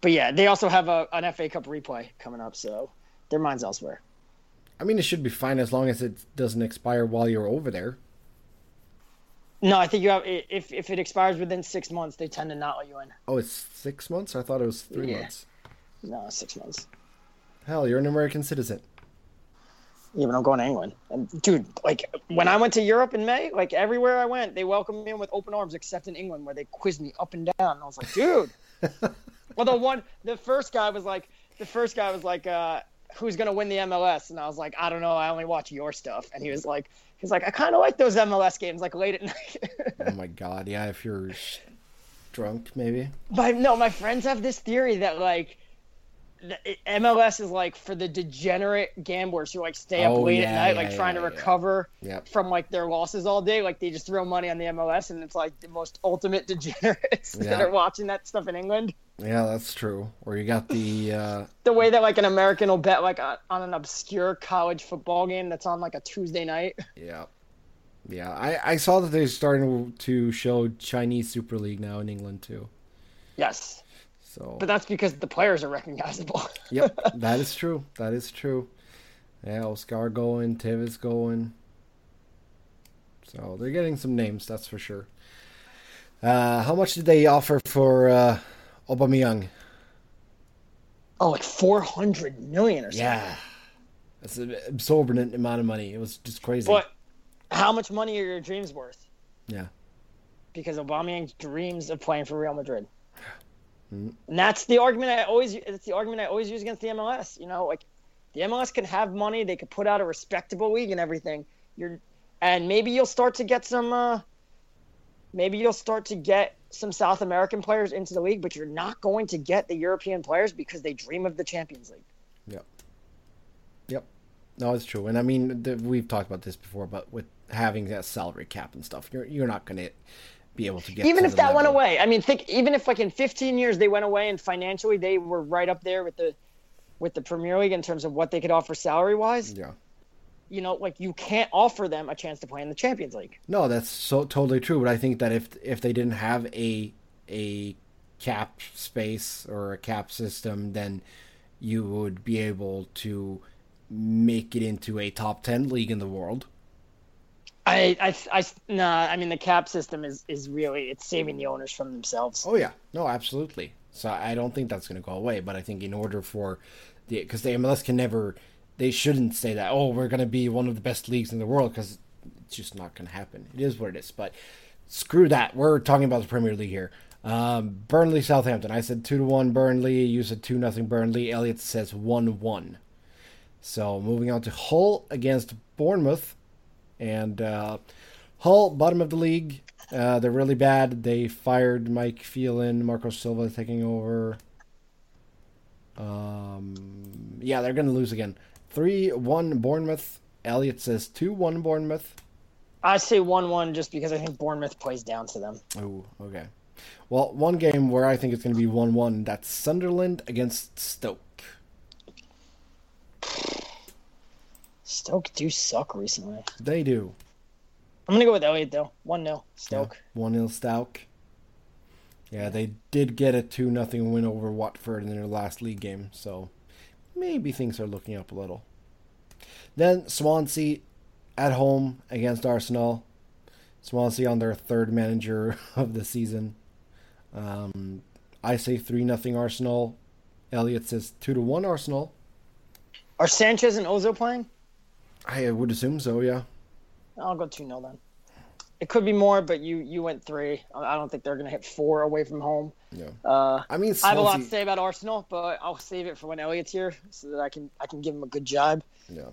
but yeah, they also have a, an FA Cup replay coming up, so their minds elsewhere. I mean, it should be fine as long as it doesn't expire while you're over there. No, I think you have if if it expires within six months, they tend to not let you in. Oh, it's six months. I thought it was three Yeah. months. No, six months. Hell, you're an American citizen. Yeah, but I'm going to England. And dude, like when I went to Europe in May, like everywhere I went, they welcomed me in with open arms, except in England where they quizzed me up and down. And I was like, dude. Well, the one, the first guy was like, the first guy was like, uh, who's gonna win the MLS? And I was like, I don't know. I only watch your stuff. And he was like, he's like, I kind of like those MLS games, like late at night. Oh my god, yeah. If you're drunk, maybe. But no, my friends have this theory that like MLS is like for the degenerate gamblers who like stay up Oh, late yeah, at night, yeah, like trying yeah, to yeah. recover Yep. from like their losses all day. Like they just throw money on the MLS, and it's like the most ultimate degenerates that are watching that stuff in England. Yeah, that's true. Or you got the uh, The way that like an American will bet like on on an obscure college football game that's on like a Tuesday night. yeah, yeah. I I saw that they're starting to show Chinese Super League now in England too. Yes, So but that's because the players are recognizable. yep, that is true. That is true. Yeah, Oscar going, Tevez going. So they're getting some names, that's for sure. Uh, how much did they offer for uh, Aubameyang? oh, like four hundred million or something. Yeah, that's an absorbent amount of money. It was just crazy. But how much money are your dreams worth? yeah, because Aubameyang dreams of playing for Real Madrid. And that's the argument I always it's the argument I always use against the MLS. You know, like the MLS can have money, they could put out a respectable league and everything. You're and maybe you'll start to get some uh maybe you'll start to get some South American players into the league, but you're not going to get the European players because they dream of the Champions League. Yep. Yep. No, it's true. And I mean, the, we've talked about this before, but with having that salary cap and stuff, you're you're not going to be able to get even to if that went away i mean think even if like in 15 years they went away and financially they were right up there with the with the premier league in terms of what they could offer salary wise Yeah. you know like you can't offer them a chance to play in the champions league No, that's so totally true. But I think that if if they didn't have a a cap space or a cap system, then you would be able to make it into a top ten league in the world. I i i nah i mean the cap system is is really it's saving the owners from themselves Oh yeah, no, absolutely. So I don't think that's going to go away. But I think in order for the because the MLS can never, they shouldn't say that. Oh, we're going to be one of the best leagues in the world because it's just not going to happen. It is what it is. But screw that. We're talking about the Premier League here. Um, Burnley, Southampton. I said two to one Burnley. You said two nothing Burnley. Elliot says one one. So moving on to Hull against Bournemouth, and uh, Hull bottom of the league. Uh, they're really bad. They fired Mike Phelan, Marco Silva taking over. Um, yeah, they're gonna lose again. Three one Bournemouth. Elliot says two one Bournemouth. i say 1-1 just because i think bournemouth plays down to them Oh, okay. Well, one game where I think it's gonna be one one. That's Sunderland against Stoke. Stoke do suck recently They do. i'm gonna go with elliot though 1-0 stoke One 0 Stoke. Yeah, they did get a two nothing win over Watford in their last league game, so maybe things are looking up a little. Then Swansea at home against Arsenal. Swansea on their third manager of the season. Um, I say three nothing Arsenal. Elliot says two to one Arsenal. are sanchez and ozil playing I would assume so. Yeah. I'll go 2 0 then. It could be more, but you you went three. I I don't think they're going to hit four away from home. Yeah. Uh, I mean, I have a lot to say about Arsenal, but I'll save it for when Elliot's here so that I can I can give him a good jibe. Yeah.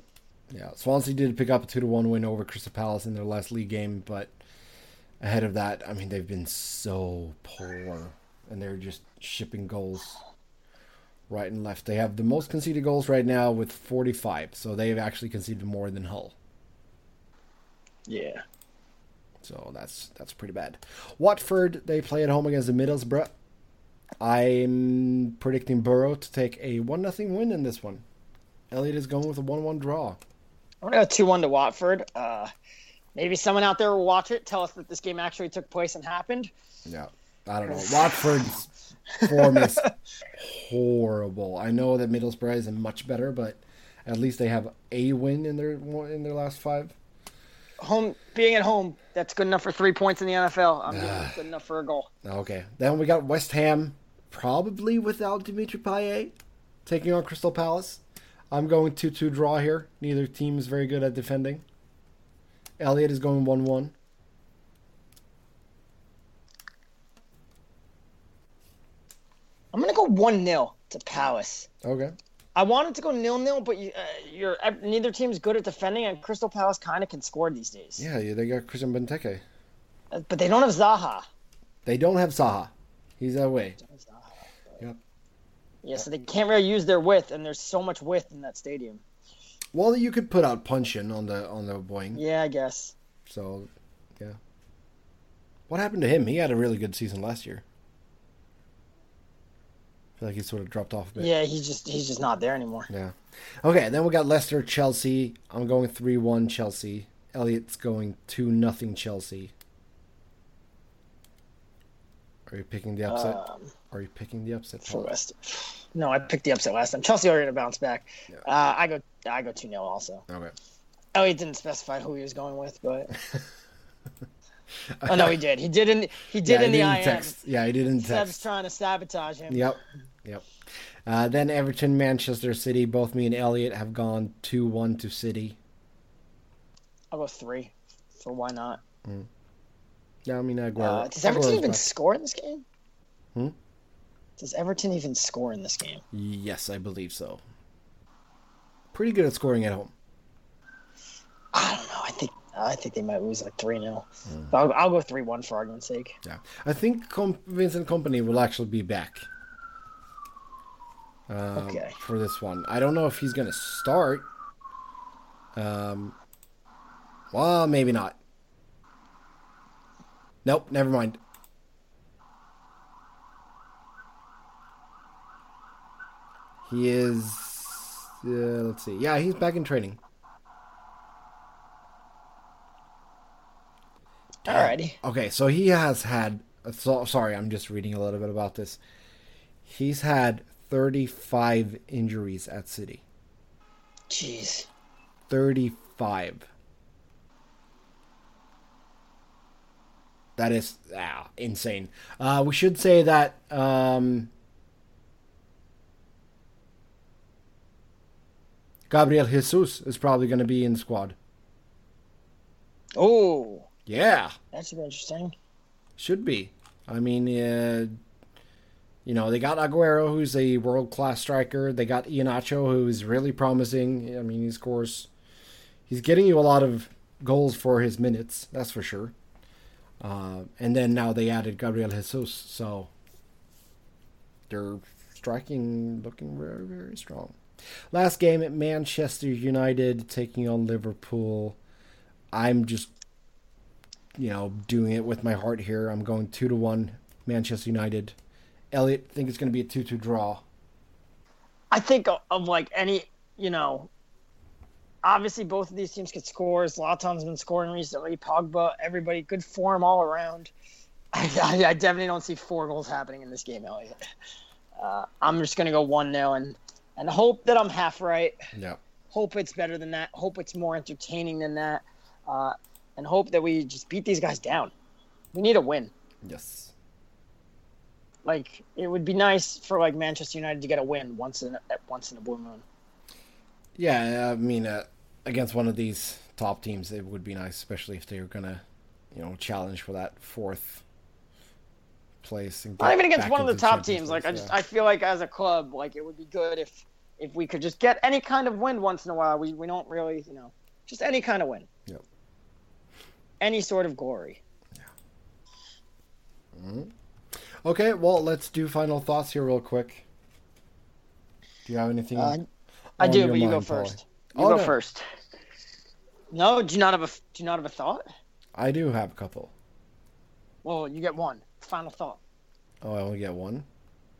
Yeah. Swansea did pick up a 2 to 1 win over Crystal Palace in their last league game, but ahead of that, I mean, they've been so poor and they're just shipping goals right and left. They have the most conceded goals right now with 45, so they've actually conceded more than Hull. Yeah. So that's that's pretty bad. Watford, they play at home against the Middlesbrough. I'm predicting Borough to take a 1 nothing win in this one. Elliot is going with a 1 1 draw. I'm going to go 2 1 to Watford. Uh, maybe someone out there will watch it, tell us that this game actually took place and happened. Yeah, I don't know. Watford's form is horrible. I know that Middlesbrough isn't much better, but at least they have a win in their in their last five. Home Being at home, that's good enough for three points in the NFL. I'm ah. it good enough for a goal. Okay, then we got West Ham, probably without Dimitri Payet, taking on Crystal Palace. I'm going 2 2 draw here. Neither team is very good at defending. Elliot is going 1 1. I'm gonna go one 0 to Palace. Okay. I wanted to go nil nil, but you, uh, you're neither team's good at defending, and Crystal Palace kind of can score these days. Yeah, yeah, they got Christian Benteke. Uh, But they don't have Zaha. They don't have Zaha. He's away. Yep. Yeah, so they can't really use their width, and there's so much width in that stadium. Well, you could put out Puncheon on the on the wing. Yeah, I guess. So, yeah. What happened to him? He had a really good season last year. Feel like he sort of dropped off a bit. Yeah, he's just he's just not there anymore. Yeah. Okay, then we got Leicester, Chelsea. I'm going 3 1 Chelsea. Elliot's going 2 nothing Chelsea. Are you picking the upset? Um, Are you picking the upset? for West. No, I picked the upset last time. Chelsea are going to bounce back. Uh, I go I go two 0 also. Okay. Elliot didn't specify who he was going with, but oh no, he did. He did in he did yeah, in he the IM. text. Yeah, he didn't Seb's text. trying to sabotage him. Yep. Yep. Uh, then Everton, Manchester City. Both me and Elliot have gone 2 1 to City. I'll go three. For why not? Yeah, I mean, Aguero. Uh, does Everton Aguero's even back. score in this game? Hmm? Does Everton even score in this game? Yes, I believe so. Pretty good at scoring at home. I don't know. I think I think they might lose like three 0 Hmm. I'll, I'll go three one for argument's sake. Yeah, I think Com- Vincent Kompany will actually be back. Um, Okay. For this one, I don't know if he's going to start. Um, well, maybe not. Nope, never mind. He is. Uh, let's see. Yeah, he's back in training. Alrighty. Okay, so he has had. So, sorry, I'm just reading a little bit about this. He's had 35 injuries at City. Jeez. 35. That is ah, insane. Uh, we should say that um, Gabriel Jesus is probably going to be in the squad. Oh, Yeah. that should be interesting. Should be. I mean, uh, you know, they got Aguero, who's a world class striker. They got Iheanacho, who's really promising. I mean, he scores. He's getting you a lot of goals for his minutes, that's for sure. Uh, and then now they added Gabriel Jesus, so they're striking looking very, very strong. Last game at Manchester United taking on Liverpool. I'm just you know, doing it with my heart here. I'm going two to one, Manchester United. Elliot, think it's going to be a two-two draw. I think of, like any, you know, obviously both of these teams could score. Zlatan's been scoring recently. Pogba, everybody, good form all around. I, I, I definitely don't see four goals happening in this game, Elliot. Uh, I'm just gonna go one 0 and and hope that I'm half right. Yeah. Hope it's better than that. Hope it's more entertaining than that. Uh, and hope that we just beat these guys down. We need a win. Yes. Like it would be nice for like Manchester United to get a win once in a, once in a blue moon. Yeah, I mean, uh, against one of these top teams, it would be nice, especially if they were going to, you know, challenge for that fourth place. And Not even against one of the into top Champions teams. Like I just yeah. I feel like as a club, like it would be good if if we could just get any kind of win once in a while. We we don't really, you know, just any kind of win. Yep. Any sort of glory. Okay, well, let's do final thoughts here real quick. Do you have anything? Uh, I do, but you go first. You Oh, go no. first. No, do you not have a do you not have a thought? I do have a couple. Well, you get one. Final thought. Oh, I only get one?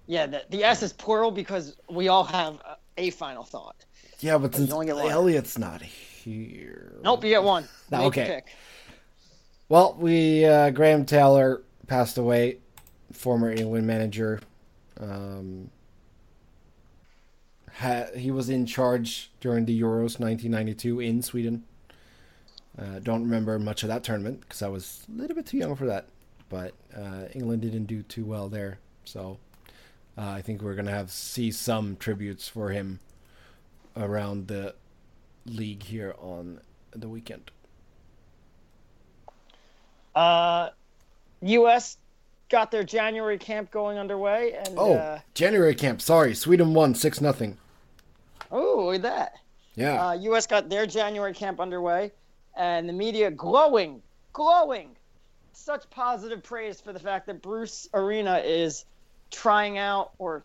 Yeah, the, the S is plural because we all have a, a final thought. Yeah, but since only get one. Elliot's not here. Nope, you get one. No, okay. Well, we uh, Graham Taylor passed away, former England manager. Um, ha- he was in charge during the Euros 1992 in Sweden. Uh, don't remember much of that tournament because I was a little bit too young for that. But uh, England didn't do too well there, so uh, I think we're gonna have see some tributes for him around the league here on the weekend? Uh, U.S. got their January camp going underway, and Oh, uh, January camp. Sorry, Sweden won six nothing. oh, look at that. Yeah. Uh, U.S. got their January camp underway, and the media glowing, glowing, such positive praise for the fact that Bruce Arena is trying out, or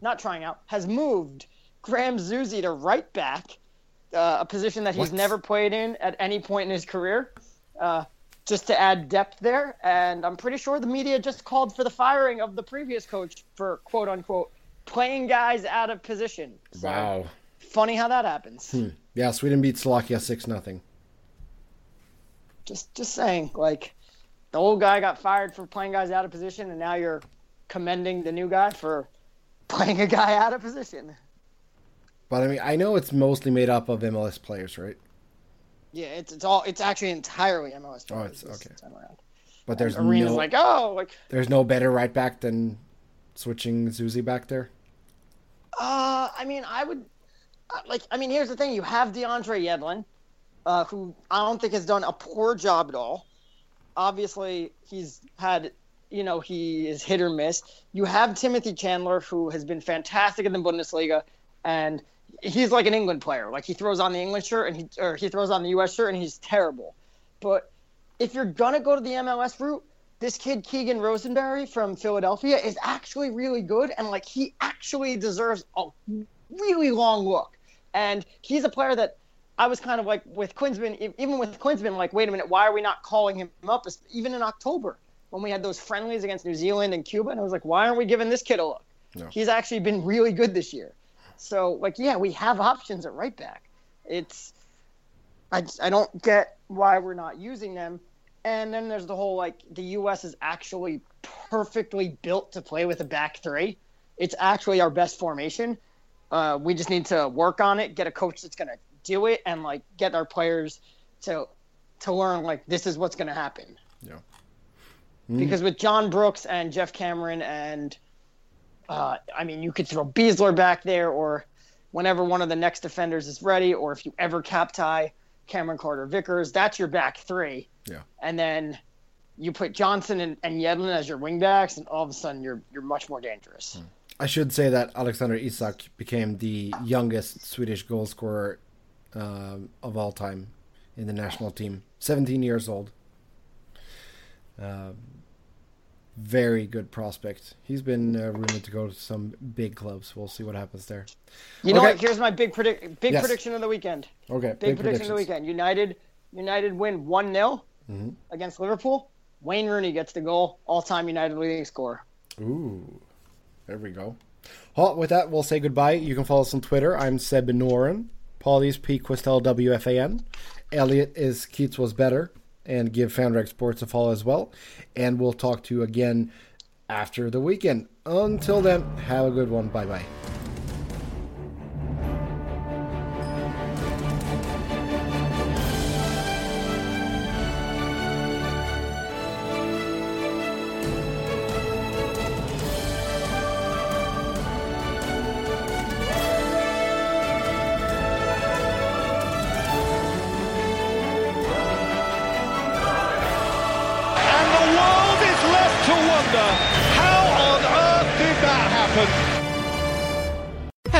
not trying out, has moved Graham Zusi to right back, uh, a position that he's What? never played in at any point in his career, uh, just to add depth there. And I'm pretty sure the media just called for the firing of the previous coach for quote unquote playing guys out of position. So, wow. Funny how that happens. Hmm. Yeah, Sweden beat Slovakia six nothing. Just just saying, like the old guy got fired for playing guys out of position, and now you're commending the new guy for playing a guy out of position. But I mean, I know it's mostly made up of MLS players, right? Yeah, it's it's all it's actually entirely MLS. Oh, it's- this okay. time around. But there's Arena's no like, oh, like there's no better right back than switching Zusi back there. Uh, I mean, I would uh, like. I mean, here's the thing: you have DeAndre Yedlin, uh, who I don't think has done a poor job at all. Obviously, he's had, you know, he is hit or miss. You have Timothy Chandler, who has been fantastic in the Bundesliga, and he's like an England player. Like he throws on the England shirt and he or he throws on the U.S. shirt, and he's terrible. But if you're gonna go to the MLS route, this kid Keegan Rosenberry from Philadelphia is actually really good, and like he actually deserves a really long look. And he's a player that I was kind of like with Klinsmann, even with Klinsmann, like, wait a minute, why are we not calling him up? Even in October when we had those friendlies against New Zealand and Cuba, and I was like, why aren't we giving this kid a look? No. He's actually been really good this year. So like, yeah, we have options at right back. It's I, I don't get why we're not using them. And then there's the whole like the U.S. is actually perfectly built to play with a back three. It's actually our best formation. Uh, we just need to work on it, get a coach that's gonna do it, and like get our players to to learn like this is what's gonna happen. Yeah. Because with John Brooks and Geoff Cameron and uh, I mean you could throw Besler back there or whenever one of the next defenders is ready, or if you ever cap tie Cameron Carter Vickers, that's your back three. Yeah. And then you put Johnson and, and Yedlin as your wingbacks, and all of a sudden you're you're much more dangerous. I should say that Alexander Isak became the youngest Swedish goal scorer um, of all time in the national team. 17 years old. Um, very good prospect. He's been uh, rumored to go to some big clubs. We'll see what happens there. You know Okay. what? Here's my big predict big Yes. prediction of the weekend. Okay, Big, prediction of the weekend. United United win one 0 Mm-hmm. against Liverpool. Wayne Rooney gets the goal, all time United leading scorer. Ooh, there we go. Well, with that, we'll say goodbye. You can follow us on Twitter. I'm Seb Noren. Paulie's P. Questel WFAN. Elliot is Keats Was Better. And give Fanrag Sports a follow as well. And we'll talk to you again after the weekend. Until then, have a good one. Bye bye.